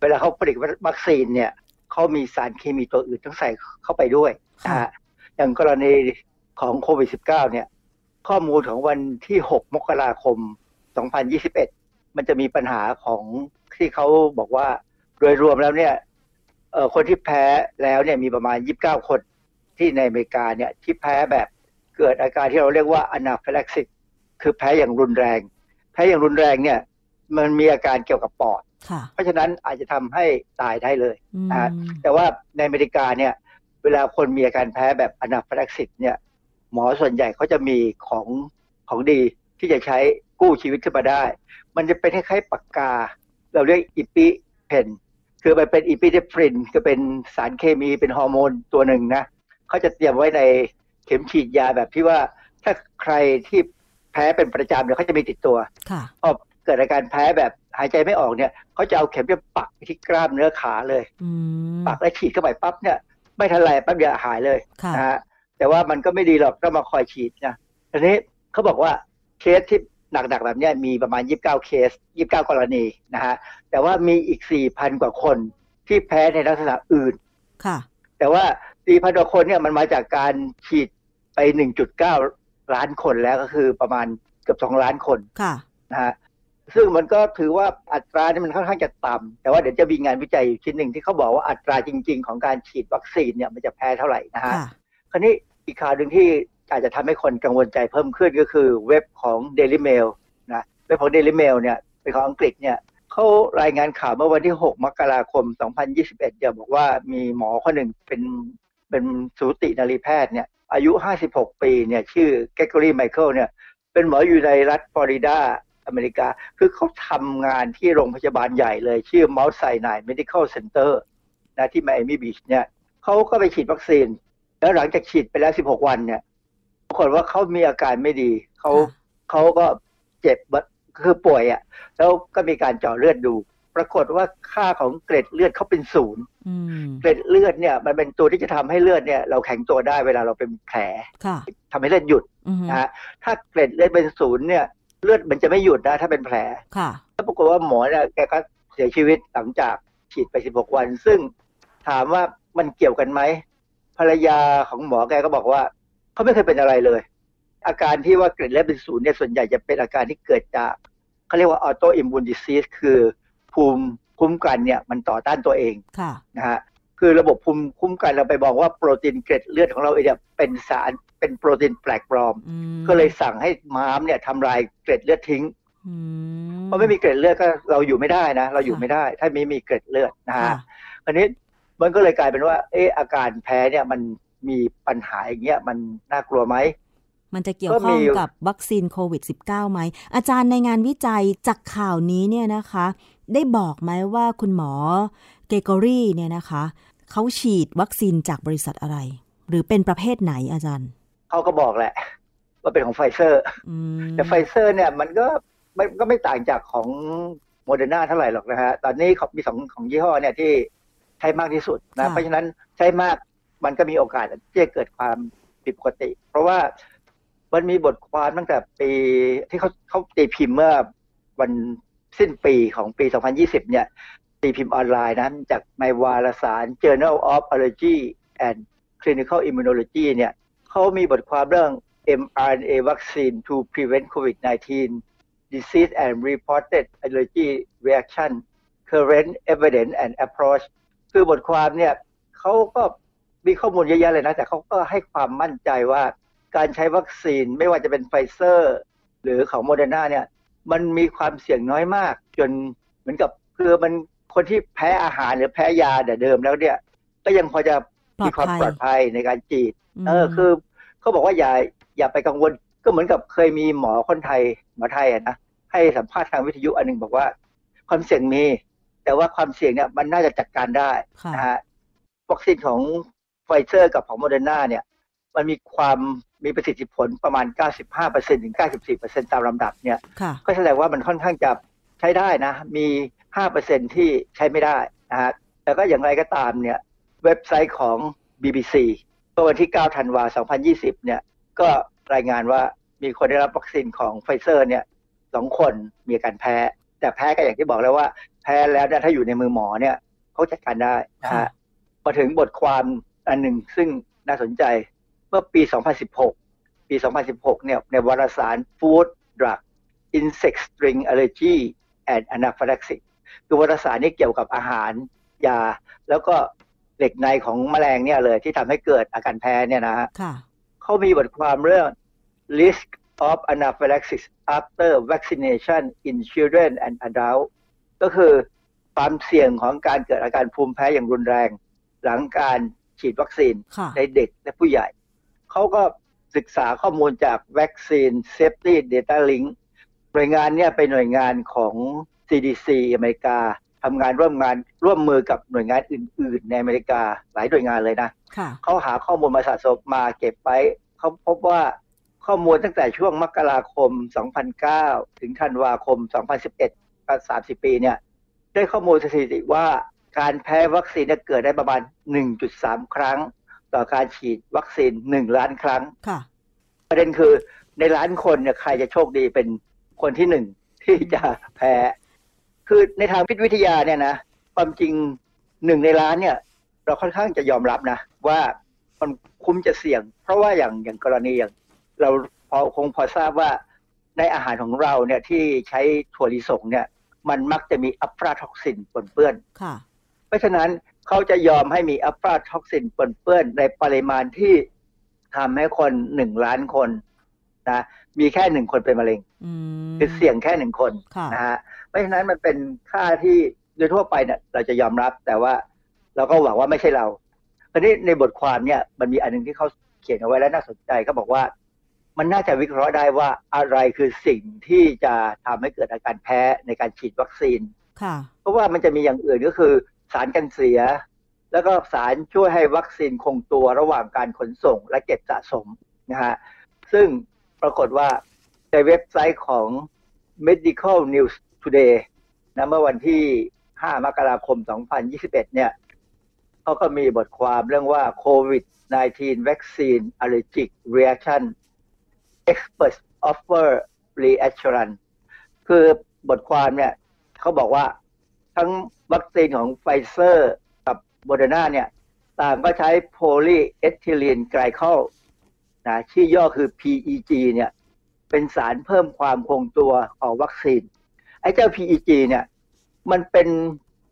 เวลาเขาผลิตวัคซีนเนี่ยเขามีสารเคมีตัวอื่นต้องใส่เข้าไปด้วยนะฮะอย่างกรณี ของโควิด -19 เนี่ย ข้อมูลของวันที่ 6 มกราคม 2021 มันจะมีปัญหาของที่เขาบอกว่าโดยรวมแล้วเนี่ยเออคนที่แพ้แล้วเนี่ยมีประมาณ 29 คนที่ในอเมริกาเนี่ยที่แพ้แบบเกิดอาการที่เราเรียกว่า anaphylaxis คือแพ้อย่างรุนแรง แพ้อย่างรุนแรงเนี่ย มันมีอาการเกี่ยวกับปอดค่ะเพราะฉะนั้นอาจจะทำให้ตายได้เลยอืมนะฮะแต่ว่าในอเมริกาเนี่ย เวลาคนมีอาการแพ้แบบ anaphylaxis เนี่ย หมอส่วนใหญ่เขาจะมีของของดีที่จะใช้กู้ชีวิตขึ้นมาได้ มันจะเป็นคล้ายๆปากกา เราเรียกอิปิเพนคือมันเป็นอิปิเดฟรินคือเป็นสารเคมีเป็นฮอร์โมนตัวหนึ่งนะเขาจะเตรียมไว้ในเข็มฉีดยาแบบที่ว่าถ้าใครที่แพ้เป็นประจำเนี่ยเขาจะมีติดตัวค่ะพอเกิดอาการแพ้แบบหายใจไม่ออกเนี่ยเขาจะเอาเข็มไปปักไปที่กล้ามเนื้อขาเลยอืมปักแล้วฉีดเข้าไปปั๊บเนี่ย ไม่ทันไรปั๊บเดียวหายเลยค่ะนะฮะ แต่ว่ามันก็ไม่ดีหรอกต้องมาคอยฉีดนะทีนี้เขาบอกว่าเคสที่หนักๆแบบเนี้ยมีประมาณ 29 เคส 29 กรณีนะฮะแต่ว่ามีอีก 4,000 กว่าคนที่แพ้ในลักษณะอื่นค่ะ แต่ว่า 4,000 กว่าคนเนี่ยมันมาจากการฉีดไป 1.9 ล้านคนแล้วก็คือประมาณเกือบ 2 ล้านคนค่ะนะฮะซึ่งมันก็ถือว่าอัตรานี่มันค่อนข้างจะต่ำแต่ว่าเดี๋ยวจะมีงานวิจัยอยู่ชิ้นหนึ่งที่เขาบอกว่าอัตราจริง ๆ ของการฉีดวัคซีนเนี่ยมันจะแพ้เท่าไหร่นะฮะค่ะคราวนี้ อีกข่าวหนึ่งที่อาจจะทำให้คนกังวลใจเพิ่มขึ้นก็คือเว็บของ Daily Mail นะเว็บของ Daily Mail เนี่ยเป็นของอังกฤษเนี่ยเขารายงานข่าวเมื่อวันที่ 6 มกราคม 2021เนี่ยบอกว่ามีหมอคนหนึ่งเป็นเป็นสูตินารีแพทย์เนี่ยอายุ 56 ปีเนี่ยชื่อ Gregory Michael เนี่ยเป็นหมออยู่ในรัฐฟลอริดาอเมริกา คือเขาทำงานที่โรงพยาบาลใหญ่เลย ชื่อ Mount Sinai Medical Center นะที่ไมอามี่บีชเนี่ยเขาก็ไปฉีดวัคซีน แล้วหลังจากฉีดไปแล้ว16วันเนี่ยปรากฏว่าเขามีอาการไม่ดีเขาค่ะเขาก็เจ็บคือป่วยอะ่ะ แล้วก็มีการเจาะเลือดดู ปรากฏว่าค่าของเกล็ดเลือดเขาเป็นศูนย์อืมเกล็ดเลือดเนี่ย มันเป็นตัวที่จะทำให้เลือดเนี่ย เราแข็งตัวได้เวลาเราเป็นแผลค่ะทำให้เลือดหยุดอืมนะฮะถ้าเกล็ดเลือดเป็นศูนย์เนี่ย เลือดมันจะไม่หยุดนะถ้าเป็นแผลค่ะแล้วปรากฏว่าหมอเนี่ยแกก็เสียชีวิตหลังจากฉีดไป16วัน ซึ่งถามว่ามันเกี่ยวกันไหม ภรรยาของหมอแกก็บอกว่าเขาไม่เคยเป็นอะไรเลย อาการที่ว่าเกล็ดเลือดเป็นศูนย์เนี่ยส่วนใหญ่จะเป็นอาการที่เกิดจากเขาเรียกว่า autoimmune disease คือภูมิคุ้มกันเนี่ยมันต่อต้านตัวเองค่ะนะฮะคือระบบภูมิคุ้มกันเราไปบอกว่าโปรตีนเกล็ดเลือดของเราเองเนี่ยเป็นสารเป็นโปรตีนแปลกปลอมอืมก็เลยสั่งให้ม้ามเนี่ยทำลายเกล็ดเลือดทิ้งอืมเพราะไม่มีเกล็ดเลือดก็เราอยู่ไม่ได้นะ เราอยู่ค่ะไม่ได้ ถ้าไม่มีเกล็ดเลือดนะค่ะฮะอันนี้ มันก็เลยกลายเป็นว่า เอออาการแพ้เนี่ยมันมีปัญหาอย่างเงี้ยมันน่ากลัวไหมมันจะเกี่ยวก็ข้มีองอยู่กับวัคซีนโควิด -19 ไหม อาจารย์ในงานวิจัยจากข่าวนี้เนี่ยนะคะ ได้บอกไหมว่าคุณหมอเกเกอรี่เนี่ยนะคะ เขาฉีดวัคซีนจากบริษัทอะไร หรือเป็นประเภทไหนอาจารย์ เขาก็บอกแหละ ว่าเป็นของไฟเซอร์อืมแต่ไฟเซอร์เนี่ยมันก็มันก็ไม่ต่างจากของโมเดอร์นาเท่าไหร่หรอกนะฮะ ตอนนี้เขามีสองของยี่ห้อเนี่ยที่ ใช้มากที่สุดนะเพราะฉะนั้นใช้มากมันก็มีโอกาสที่จะเกิดความผิดปกติ เพราะว่ามันมีบทความตั้งแต่ปีที่เขาเขาตีพิมพ์เมื่อวันสิ้นปีของปี 2020 เนี่ย ตีพิมพ์ออนไลน์นะจากในวารสาร Journal of Allergy and Clinical Immunology เนี่ยเขามีบทความเรื่อง mRNA vaccine to prevent COVID-19 disease and reported allergy reaction current evidence and approach คือบทความเนี่ยเขาก็มีข้อมูลเยอะแยะเลยนะ แต่เขาก็ให้ความมั่นใจว่าการใช้วัคซีนไม่ว่าจะเป็นไฟเซอร์ หรือของโมเดอร์นาเนี่ย มันมีความเสี่ยงน้อยมาก จนเหมือนกับคือมันคนที่แพ้อาหารหรือแพ้ยาแต่เดิมแล้วเนี่ย ก็ยังพอจะมีความปลอดภัยในการฉีดเออคือเขาบอกว่าอย่าอย่าไปกังวล ก็เหมือนกับเคยมีหมอคนไทยหมอไทยอะนะให้สัมภาษณ์ทางวิทยุอันหนึ่งบอกว่า ความเสี่ยงมี แต่ว่าความเสี่ยงเนี่ยมันน่าจะจัดการได้ค่ะนะฮะวัคซีนของไฟเซอร์กับของโมเดอร์นาเนี่ย มันมีความมีประสิทธิผลประมาณ 95%ถึง 94%ตามลำดับเนี่ยค่ะก็แสดงว่ามันค่อนข้างจะใช้ได้นะ มี 5%ที่ใช้ไม่ได้นะฮะแต่ก็อย่างไรก็ตามเนี่ยเว็บไซต์ของ BBC เมื่อวันที่ 9 ธันวาคม2020 เนี่ย ก็รายงานว่ามีคนได้รับวัคซีนของไฟเซอร์เนี่ยสองคนมีอาการแพ้ แต่แพ้ก็อย่างที่บอกแล้วว่าแพ้แล้วเนี่ยถ้าอยู่ในมือหมอเนี่ยเขาจัดการได้นะค่ะฮะมาถึงบทความอันหนึ่งซึ่งน่าสนใจเมื่อปี 2016 ปี 2016 เนี่ยในวารสาร Food Drug Insect String Allergy and Anaphylaxis คือวารสารนี้เกี่ยวกับอาหารยา แล้วก็เหล็กในของแมลงเนี่ยเลยที่ทำให้เกิดอาการแพ้เนี่ยนะฮะค่ะเขามีบทความเรื่อง risk of anaphylaxis after vaccination in children and adults ก็คือความเสี่ยงของการเกิดอาการภูมิแพ้อย่างรุนแรง หลังการฉีดวัคซีนค่ะในเด็กและผู้ใหญ่ เขาก็ศึกษาข้อมูลจาก Vaccine Safety Data Link หน่วยงานเนี่ยเป็นหน่วยงานของ CDC อเมริกาทำงานร่วมงานร่วมมือกับหน่วยงานอื่น ๆ ในอเมริกาหลายหน่วยงานเลยนะค่ะเขาหาข้อมูลมาสะสมมาเก็บไว้เขาพบว่าข้อมูลตั้งแต่ช่วงมกราคม 2009 ถึงธันวาคม 2011 ก็30ปีเนี่ยได้ข้อมูลสถิติว่าการแพ้วัคซีนเนี่ยเกิดได้ประมาณ 1.3 ครั้ง ต่อการฉีดวัคซีน 1 ล้านครั้งค่ะประเด็นคือในล้านคนเนี่ยใครจะโชคดีเป็นคนที่หนึ่งที่จะแพ้ คือในทางพิษวิทยาเนี่ยนะความจริงหนึ่งในล้านเนี่ย เราค่อนข้างจะยอมรับนะว่ามันคุ้มจะเสี่ยง เพราะว่าอย่างอย่างกรณีอย่าง เราพอคงพอทราบว่าในอาหารของเราเนี่ยที่ใช้ถั่วลิสงเนี่ย มันมักจะมีอะฟลาท็อกซินปนเปื้อนค่ะเพราะฉะนั้นเขาจะยอมให้มีอะฟลาท็อกซินปนเปื้อนในปริมาณที่ทำให้คนหนึ่งล้านคนนะมีแค่หนึ่งคนเป็นมะเร็งอืมคือเสี่ยงแค่หนึ่งคนค่ะนะฮะเพราะฉะนั้นมันเป็นค่าที่โดยทั่วไปเนี่ยเราจะยอมรับแต่ว่าเราก็หวังว่าไม่ใช่เราคราวนี้ในบทความเนี่ยมันมีอันหนึงที่เขาเขียนเอาไว้แล้วน่าสนใจก็บอกว่า มันน่าจะวิเคราะห์ได้ว่าอะไรคือสิ่งที่จะทำให้เกิดอาการแพ้ในการฉีดวัคซีนค่ะเพราะว่ามันจะมีอย่างอื่นก็คือ สารกันเสีย แล้วก็สารช่วยให้วัคซีนคงตัวระหว่างการขนส่งและเก็บสะสมนะฮะซึ่งปรากฏว่าในเว็บไซต์ของ Medical News Today นะเมื่อวันที่ 5 มกราคม 2021 เนี่ยเขาก็มีบทความเรื่องว่า COVID-19 Vaccine Allergic Reaction Experts Offer Reassurance คือบทความเนี่ยเขาบอกว่าทั้งวัคซีนของไฟเซอร์กับโมเดอร์นาเนี่ย ต่างก็ใช้โพลีเอทิลีนไกลคอลนะชื่อย่อคือ PEG เนี่ยเป็นสารเพิ่มความคงตัวของวัคซีน ไอ้เจ้า PEG เนี่ยมันเป็น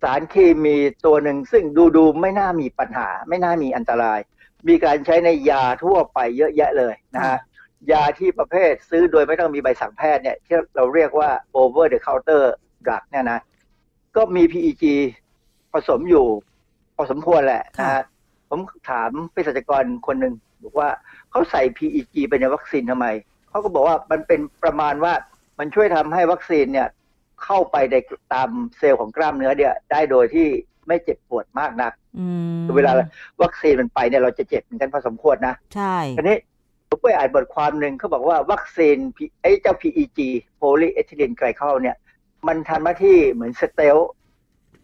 สารเคมีตัวหนึ่งซึ่งดูดูๆไม่น่ามีปัญหา ไม่น่ามีอันตราย มีการใช้ในยาทั่วไปเยอะแยะเลยนะฮะ ยาที่ประเภทซื้อโดยไม่ต้องมีใบสั่งแพทย์เนี่ยที่เราเรียกว่า over the counter drug เนี่ยนะ ก็มี PEG ผสมอยู่พอสมควรแหละนะฮะผมถามเภสัชกรคนหนึ่งบอกว่าเขาใส่ PEG ไปในวัคซีนทำไม เขาก็บอกว่ามันเป็นประมาณว่ามันช่วยทำให้วัคซีนเนี่ยเข้าไปในตามเซลล์ของกล้ามเนื้อเนี่ยได้โดยที่ไม่เจ็บปวดมากนักอืมเวลาวัคซีนมันไปเนี่ยเราจะเจ็บเหมือนกันพอสมควรนะ ใช่ทีนี้ ผมไปอ่านบทความหนึ่งเขาบอกว่าวัคซีน P- ไอ้เจ้า PEG polyethylene glycol เนี่ยมันทำหน้าที่เหมือน stealth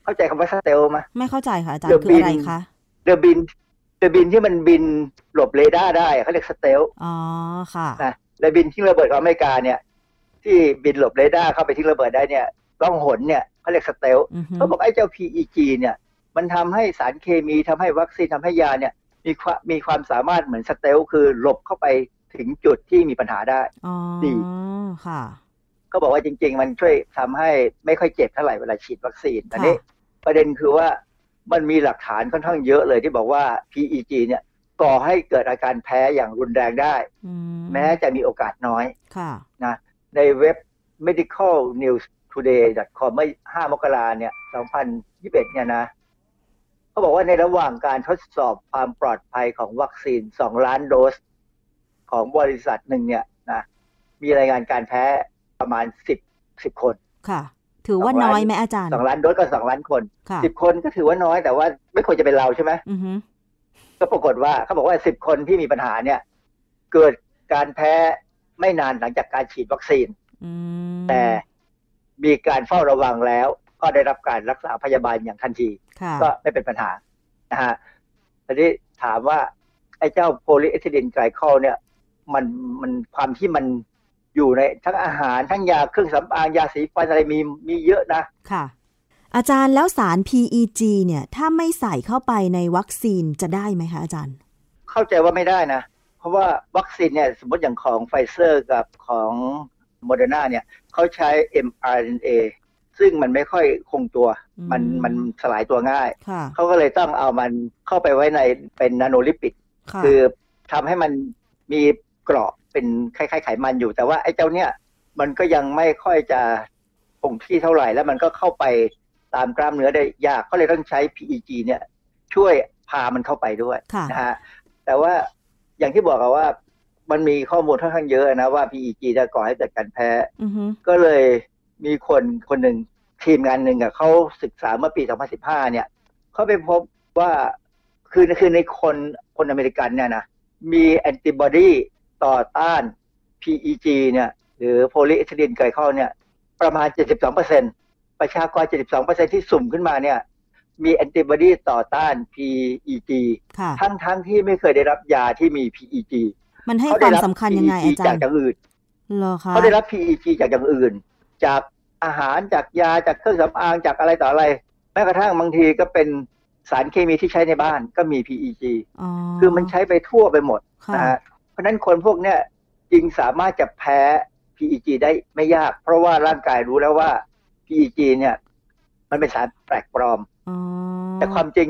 เข้าใจคำว่า stealth ไหมไม่เข้าใจค่ะอาจารย์เดี๋ยวคืออะไรบินคะเครื่องบินเครื่องบินที่มันบินหลบเรดาร์ได้อะเขาเรียก stealth อ๋อค่ะนะและบินทิ้งระเบิดของอเมริกาเนี่ย ที่บินหลบเรดาร์เข้าไปทิ้งระเบิดได้เนี่ยล่องหนเนี่ยเขาเรียก stealth อือฮึเขาบอกไอ้เจ้า PEG เนี่ย มันทำให้สารเคมีทำให้วัคซีนทำให้ยาเนี่ย มีความมีความสามารถเหมือน stealth คือหลบเข้าไปถึงจุดที่มีปัญหาได้อ๋อดีค่ะก็บอกว่าจริง ๆ มันช่วยทำให้ไม่ค่อยเจ็บเท่าไหร่เวลาฉีดวัคซีนอันนี้ประเด็นคือว่ามันมีหลักฐานค่อนข้างเยอะเลยที่บอกว่า PEG เนี่ยก่อให้เกิดอาการแพ้อย่างรุนแรงได้อืมแม้จะมีโอกาสน้อยค่ะนะในเว็บ medicalnewstoday.com เมื่อ5มกราเนี่ย 2021 เนี่ยนะ เขาบอกว่าในระหว่างการทดสอบความปลอดภัยของวัคซีน2ล้านโดส ของบริษัทหนึ่งเนี่ยนะมีรายงานการแพ้ประมาณ10 10คนค่ะ ถือว่าสองล้านน้อยไหมอาจารย์สองล้านโดสก็สองล้านคนค่ะสิบคนก็ถือว่าน้อยแต่ว่าไม่ควรจะเป็นเราใช่ไหมอือฮึก็ปรากฏว่าเขาบอกว่าสิบคนที่มีปัญหาเนี่ย เกิดการแพ้ไม่นานหลังจากการฉีดวัคซีนอืมแต่มีการเฝ้าระวังแล้ว ก็ได้รับการรักษาพยาบาลอย่างทันทีค่ะก็ไม่เป็นปัญหานะฮะทีนี้ถามว่า ไอ้เจ้าโพลีเอทิลีนไกลคอลเนี่ย มันมันความที่มันอยู่ในทั้งอาหารทั้งยาเครื่องสำอางยาสีฟันอะไรมีมีเยอะนะค่ะ อาจารย์แล้วสาร PEG เนี่ย ถ้าไม่ใส่เข้าไปในวัคซีนจะได้ไหมคะอาจารย์ เข้าใจว่าไม่ได้นะ เพราะว่าวัคซีนเนี่ย สมมติอย่างของไฟเซอร์กับของโมเดอร์นาเนี่ยเขาใช้ mRNA ซึ่งมันไม่ค่อยคงตัวอืมมันมันสลายตัวง่ายค่ะเขาก็เลยต้องเอามันเข้าไปไว้ในเป็นนาโนลิปิดค่ะคือทำให้มันมีเกราะเป็นคล้ายๆไขมันอยู่ แต่ว่าไอ้เจ้าเนี่ยมันก็ยังไม่ค่อยจะคงที่เท่าไหร่ แล้วมันก็เข้าไปตามกล้ามเนื้อได้ยากก็เลยต้องใช้ PEG เนี่ย ช่วยพามันเข้าไปด้วยค่ะนะฮะแต่ว่าอย่างที่บอกอะว่ามันมีข้อมูลค่อนข้างเยอะนะว่า PEG จะก่อให้เกิดการแพ้อือฮึก็เลย มีคนคนหนึ่งทีมงานหนึ่งอะเขาศึกษาเมื่อปี 2015 เนี่ยเขาไปพบว่าคือคือในคนคนอเมริกันเนี่ยนะมีแอนติบอดีต่อต้าน PEG เนี่ยหรือ polyethylene glycol เนี่ยประมาณ 72%ประชากร 72%ที่สุ่มขึ้นมาเนี่ยมีแอนติบอดีต่อต้าน PEG ค่ะทั้งทั้งที่ไม่เคยได้รับยาที่มี PEG มันให้เขาคได้วามรับสำคัญยังไง PEG อาจาจากรย์อย่างอื่นเหรอคะเขาได้รับ PEG จากอย่างอื่น จาก อาหารจากยาจากเครื่องสำอางจากอะไรต่ออะไร แม้กระทั่งบางทีก็เป็นสารเคมีที่ใช้ในบ้านก็มี PEG อ๋อคือมันใช้ไปทั่วไปหมดค่ะนะฮะเพราะฉะนั้นคนพวกเนี้ยจริงสามารถจะแพ้ PEG ได้ไม่ยาก เพราะว่าร่างกายรู้แล้วว่า PEG เนี่ย มันเป็นสารแปลกปลอมอ๋อแต่ความจริง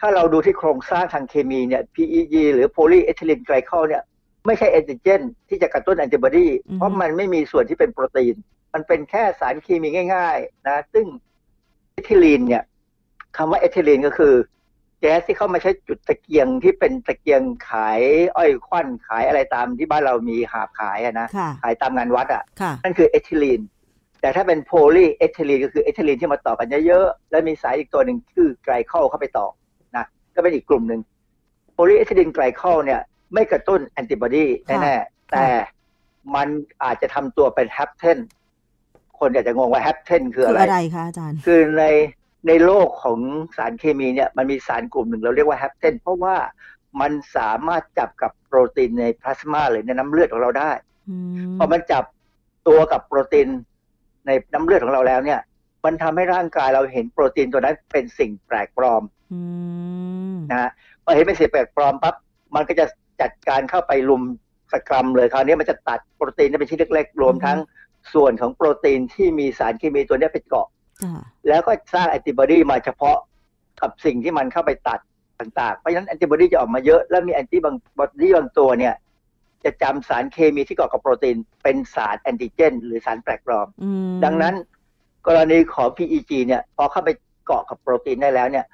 ถ้าเราดูที่โครงสร้างทางเคมีเนี่ย PEG หรือ polyethylene glycol เนี่ย ไม่ใช่แอนติเจนที่จะกระตุ้นแอนติบอดีเพราะมันไม่มีส่วนที่เป็นโปรตีน มันเป็นแค่สารเคมีง่าย ๆ นะ ซึ่งเอทิลีนเนี่ยคำว่าเอทิลีนก็คือ แก๊สที่เข้ามาใช้จุดตะเกียงที่เป็นตะเกียงขายอ้อยควันขายอะไรตามที่บ้านเรามีหาบขายอะนะค่ะขายตามงานวัดอะค่ะนั่นคือเอทิลีนแต่ถ้าเป็นโพลีเอทิลีนก็คือเอทิลีนที่มาต่อกันเยอะๆแล้วมีสายอีกตัวหนึ่งคือไกลคอลเข้าไปต่อนะก็เป็นอีกกลุ่มหนึ่ง polyethylene glycol เนี่ยไม่กระตุ้นแอนติบอดีค่ะแน่ๆแต่มันอาจจะทำตัวเป็น hapten คนอาจจะงงว่า hapten คือคืออะไรอะไรคะอาจารย์ คือในในโลกของสารเคมีเนี่ยมันมีสารกลุ่มหนึ่งเราเรียกว่า hapten เพราะว่ามันสามารถจับกับโปรตีนในพลาสมาหรือในน้ำเลือดของเราได้อืมพอมันจับตัวกับโปรตีนในน้ำเลือดของเราแล้วเนี่ย มันทำให้ร่างกายเราเห็นโปรตีนตัวนั้นเป็นสิ่งแปลกปลอมอืมนะฮะพอเห็นเป็นสิ่งแปลกปลอมปั๊บมันก็จะจัดการเข้าไปลุมสกรัมเลยคราวนี้มันจะตัดโปรตีนนั้นเป็นชิ้นเล็กๆรวมทั้ง ส่วนของโปรตีนที่มีสารเคมีตัวเนี้ยไปเกาะจ้ะแล้วก็สร้างแอนติบอดีมาเฉพาะกับสิ่งที่มันเข้าไปตัดต่างๆ เพราะฉะนั้นแอนติบอดีจะออกมาเยอะ แล้วมีแอนติบอดีบางตัวเนี่ย จะจำสารเคมีที่เกาะกับโปรตีน เป็นสารแอนติเจน หรือสารแปลกปลอมอืมดังนั้น กรณีของ PEG เนี่ยพอเข้าไปเกาะกับโปรตีนได้แล้วเนี่ย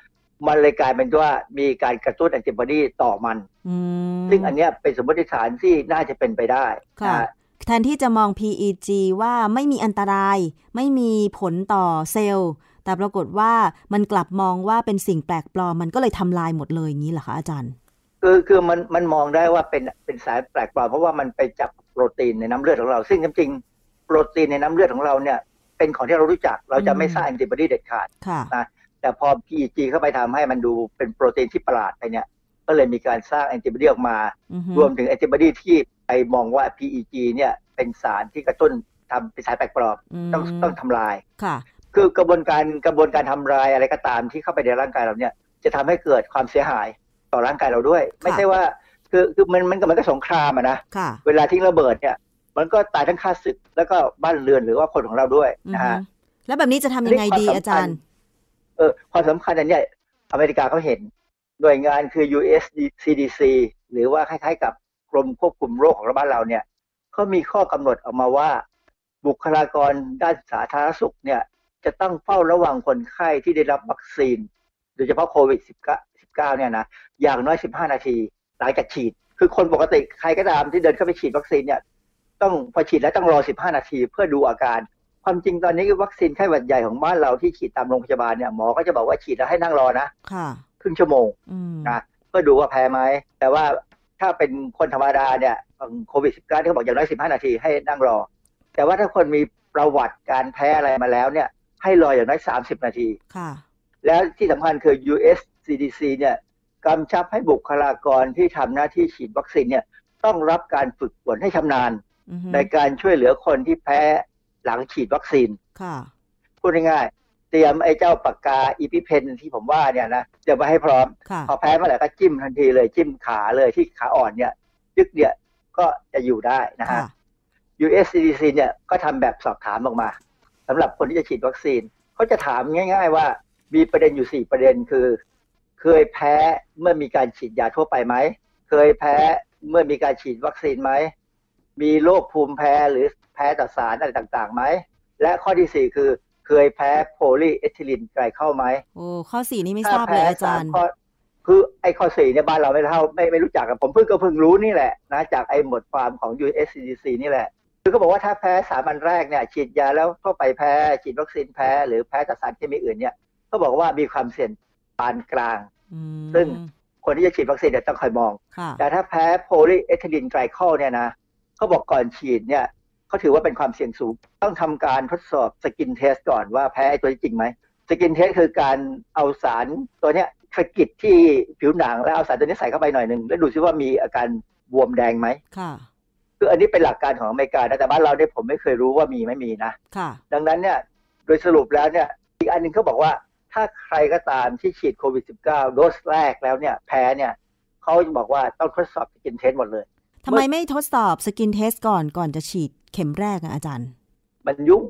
มันเลยกลายเป็นว่ามีการกระตุ้นแอนติบอดีต่อมันอืมซึ่งอันเนี้ยเป็นสมมติฐานที่น่าจะเป็นไปได้ค่ะนะฮะ แทนที่จะมอง PEG ว่าไม่มีอันตราย ไม่มีผลต่อเซลล์ แต่ปรากฏว่ามันกลับมองว่าเป็นสิ่งแปลกปลอม มันก็เลยทำลายหมดเลยอย่างนี้เหรอคะอาจารย์ คือคือมันมันมองได้ว่าเป็นเป็นสารแปลกปลอมเพราะว่ามันไปจับโปรตีนในน้ำเลือดของเรา ซึ่งจริงๆโปรตีนในน้ำเลือดของเราเนี่ย เป็นของที่เรารู้จักเราจะไม่สร้างแอนติบอดีเด็ดขาดค่ะนะแต่พอ PEG เข้าไปทำให้มันดูเป็นโปรตีนที่ประหลาดไปเนี่ยก็เลยมีการสร้างแอนติบอดีออกมาอือฮึรวมถึงแอนติบอดีที่ ไปมองว่า PEG เนี่ยเป็นสารที่กระตุ้นทำเป็นสารแปลกปลอมมต้องต้องทำลายค่ะ คือกระบวนการกระบวนการทำลายอะไรก็ตามที่เข้าไปในร่างกายเราเนี่ย จะทำให้เกิดความเสียหายต่อร่างกายเราด้วย ไม่ใช่ว่าคือคือมันมันก็มันก็สงครามอะนะค่ะเวลาทิ้งระเบิดเนี่ยมันก็ตายทั้งค่าศึก แล้วก็บ้านเรือนหรือว่าคนของเราด้วยอือนะฮึฮะแล้วแบบนี้จะทำยังไงดีอันนี้ความอาจารย์สำคัญเออความสำคัญอันเนี้ยอเมริกาเขาเห็นหน่วยงานคือ US CDC หรือว่าคล้ายๆกับก รมควบคุมโรคของบ้านเราเนี่ยเขามีข้อกำหนดออกมาว่า บุคลากรด้านสาธารณสุขเนี่ยจะต้องเฝ้าระวังคนไข้ที่ได้รับวัคซีน โดยเฉพาะโควิด 19 เนี่ยนะอย่างน้อย 15 นาทีหลังจากฉีด คือคนปกติใครก็ตามที่เดินเข้าไปฉีดวัคซีนเนี่ยต้องพอฉีดแล้วต้องรอ 15 นาทีเพื่อดูอาการ ความจริงตอนนี้วัคซีนไข้หวัดใหญ่ของบ้านเราที่ฉีดตามโรงพยาบาลเนี่ยหมอก็จะบอกว่าฉีดแล้วให้นั่งรอนะค่ะครึ่งชั่วโมงอืมนะเพื่อดูว่าแพ้ไหมแต่ว่า ถ้าเป็นคนธรรมดาเนี่ยโควิด -19 ที่เขาบอกอย่างน้อย 15 นาทีให้นั่งรอ แต่ว่าถ้าคนมีประวัติการแพ้อะไรมาแล้วเนี่ย ให้รออย่างน้อย 30 นาทีค่ะ แล้วที่สำคัญคือ US CDC เนี่ยกำชับให้บุคลากรที่ทำหน้าที่ฉีดวัคซีนเนี่ยต้องรับการฝึกฝนให้ชำนาญอือฮึในการช่วยเหลือคนที่แพ้หลังฉีดวัคซีนค่ะพูดง่ายๆ เตรียมไอ้เจ้าปากกาอีพิเพนที่ผมว่าเนี่ยนะเดี๋ยวมาให้พร้อมค่ะพอแพ้เมื่อไหร่ก็จิ้มทันทีเลยจิ้มขาเลยที่ขาอ่อนเนี่ยยึกเนี่ยก็จะอยู่ได้นะฮะค่ะ USCDC เนี่ยก็ทำแบบสอบถามออกมาสำหรับคนที่จะฉีดวัคซีนเขาจะถามง่าย ๆ ว่ามีประเด็นอยู่สี่ประเด็นคือ เคยแพ้เมื่อมีการฉีดยาทั่วไปไหม เคยแพ้เมื่อมีการฉีดวัคซีนไหม มีโรคภูมิแพ้หรือแพ้ต่อสารอะไรต่างๆไหม และข้อที่สี่คือ เคยแพ้ polyethylene glycol ไหมโอ้ข้อสี่นี่ไม่ทราบเลยอาจารย์ข้อคือไอ้ข้อสี่เนี่ยบ้านเราไม่เท่าไม่ไม่รู้จักกับผมเพิ่งก็เพิ่งรู้นี่แหละนะจากไอ้บทความของ USCDC นี่แหละคือเขาบอกว่าถ้าแพ้สามอันแรกเนี่ยฉีดยาแล้วเข้าไปแพ้ฉีดวัคซีนแพ้หรือแพ้ต่อสารเคมีอื่นเนี่ยเขาบอกว่ามีความเสี่ยงปานกลางอืมซึ่งคนที่จะฉีดวัคซีนเนี่ยต้องคอยมองค่ะแต่ถ้าแพ้ polyethylene glycol เนี่ยนะเขาบอกก่อนฉีดเนี่ย เขาถือว่าเป็นความเสี่ยงสูง ต้องทำการทดสอบ skin test ก่อนว่าแพ้ไอ้ตัวนี้จริงไหมskin test คือการเอาสารตัวเนี้ยสะกิดที่ผิวหนังแล้วเอาสารตัวนี้ใส่เข้าไปหน่อยหนึ่งแล้วดูซิว่ามีอาการบวมแดงไหมค่ะคืออันนี้เป็นหลักการของอเมริกานะแต่บ้านเราเนี่ยผมไม่เคยรู้ว่ามีไม่มีนะค่ะ ดังนั้นเนี่ยโดยสรุปแล้วเนี่ยอีกอันหนึงเขาบอกว่าถ้าใครก็ตามที่ฉีดโควิด -19 โดสแรกแล้วเนี่ยแพ้เนี่ยเขาจะบอกว่าต้องทดสอบ skin test หมดเลยทำไมไม่ทดสอบ skin test ก่อนก่อนจะฉีด เข็มแรกอะอาจารย์ มันยุ่ง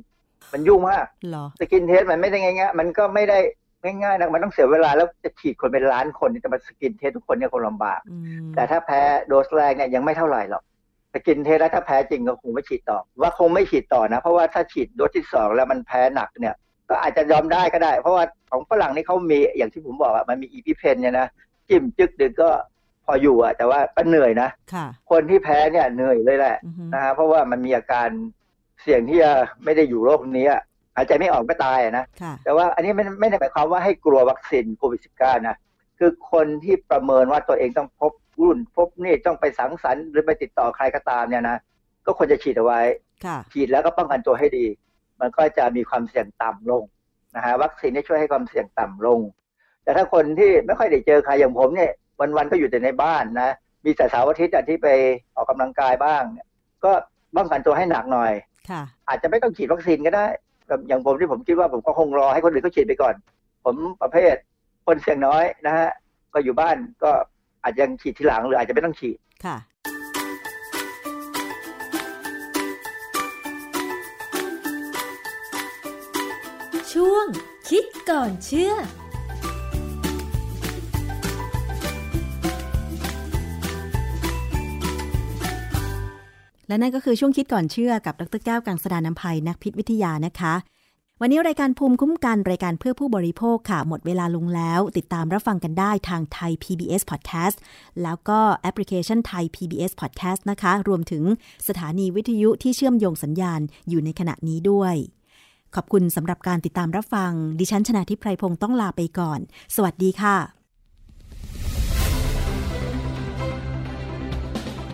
มันยุ่งมากเหรอ skin test มันไม่ได้ง่ายๆมันก็ไม่ได้ง่ายๆนะมันต้องเสียเวลาแล้วจะฉีดคนเป็นล้านคนจะมา skin test ทุกคนเนี่ยคงลำบากอืมแต่ถ้าแพ้โดสแรกเนี่ยยังไม่เท่าไหร่หรอก skin test แล้วถ้าแพ้จริงก็คงไม่ฉีดต่อ ว่าคงไม่ฉีดต่อนะ เพราะว่าถ้าฉีดโดสที่สองแล้วมันแพ้หนักเนี่ย ก็อาจจะยอมได้ก็ได้ เพราะว่าของฝรั่งนี่เขามีอย่างที่ผมบอกอะมันมี EpiPen เนี่ยนะจิ้มจึกดึกก็ พออยู่อะแต่ว่าก็เหนื่อยนะค่ะ คนที่แพ้เนี่ยเหนื่อยเลยแหละอือฮึนะฮะเพราะว่ามันมีอาการเสี่ยงที่จะไม่ได้อยู่โรคนี้อะหายใจไม่ออกก็ตายอะนะค่ะแต่ว่าอันนี้ไม่ไม่ได้หมายความว่าให้กลัววัคซีนโควิด -19 นะคือคนที่ประเมินว่าตัวเองต้องพบรุ่น พบนี่ต้องไปสังสรรค์หรือไปติดต่อใครก็ตามเนี่ยนะก็ควรจะฉีดเอาไว้ค่ะฉีดแล้วก็ป้องกันตัวให้ดี มันก็จะมีความเสี่ยงต่ำลงนะฮะวัคซีนนี่ช่วยให้ความเสี่ยงต่ำลง แต่ถ้าคนที่ไม่ค่อยได้เจอใครอย่างผมเนี่ย วันๆก็อยู่แต่ในบ้านนะ มีแต่เสาร์อาทิตย์อะที่ไปออกกำลังกายบ้างเนี่ยก็ป้องกันตัวให้หนักหน่อยค่ะอาจจะไม่ต้องฉีดวัคซีนก็ได้แบบอย่างผมที่ผมคิดว่าผมก็คงรอให้คนอื่นเขาฉีดไปก่อน ผมประเภทคนเสี่ยงน้อยนะฮะก็อยู่บ้านก็อาจจะยังฉีดทีหลังหรืออาจจะไม่ต้องฉีดค่ะช่วงคิดก่อนเชื่อ และนั่นก็คือช่วงคิดก่อนเชื่อกับดรแก้วกังสดานนภัยนักพิษวิทยานะคะ วันนี้รายการภูมิคุ้มกันรายการเพื่อผู้บริโภคค่ะ หมดเวลาลงแล้ว ติดตามรับฟังกันได้ทางไทย PBS Podcast แล้วก็แอปพลิเคชันไทย PBS Podcast นะคะ รวมถึงสถานีวิทยุที่เชื่อมโยงสัญญาณอยู่ในขณะนี้ด้วย ขอบคุณสำหรับการติดตามรับฟัง ดิฉันชนะทิพไพรพงศ์ต้องลาไปก่อน สวัสดีค่ะ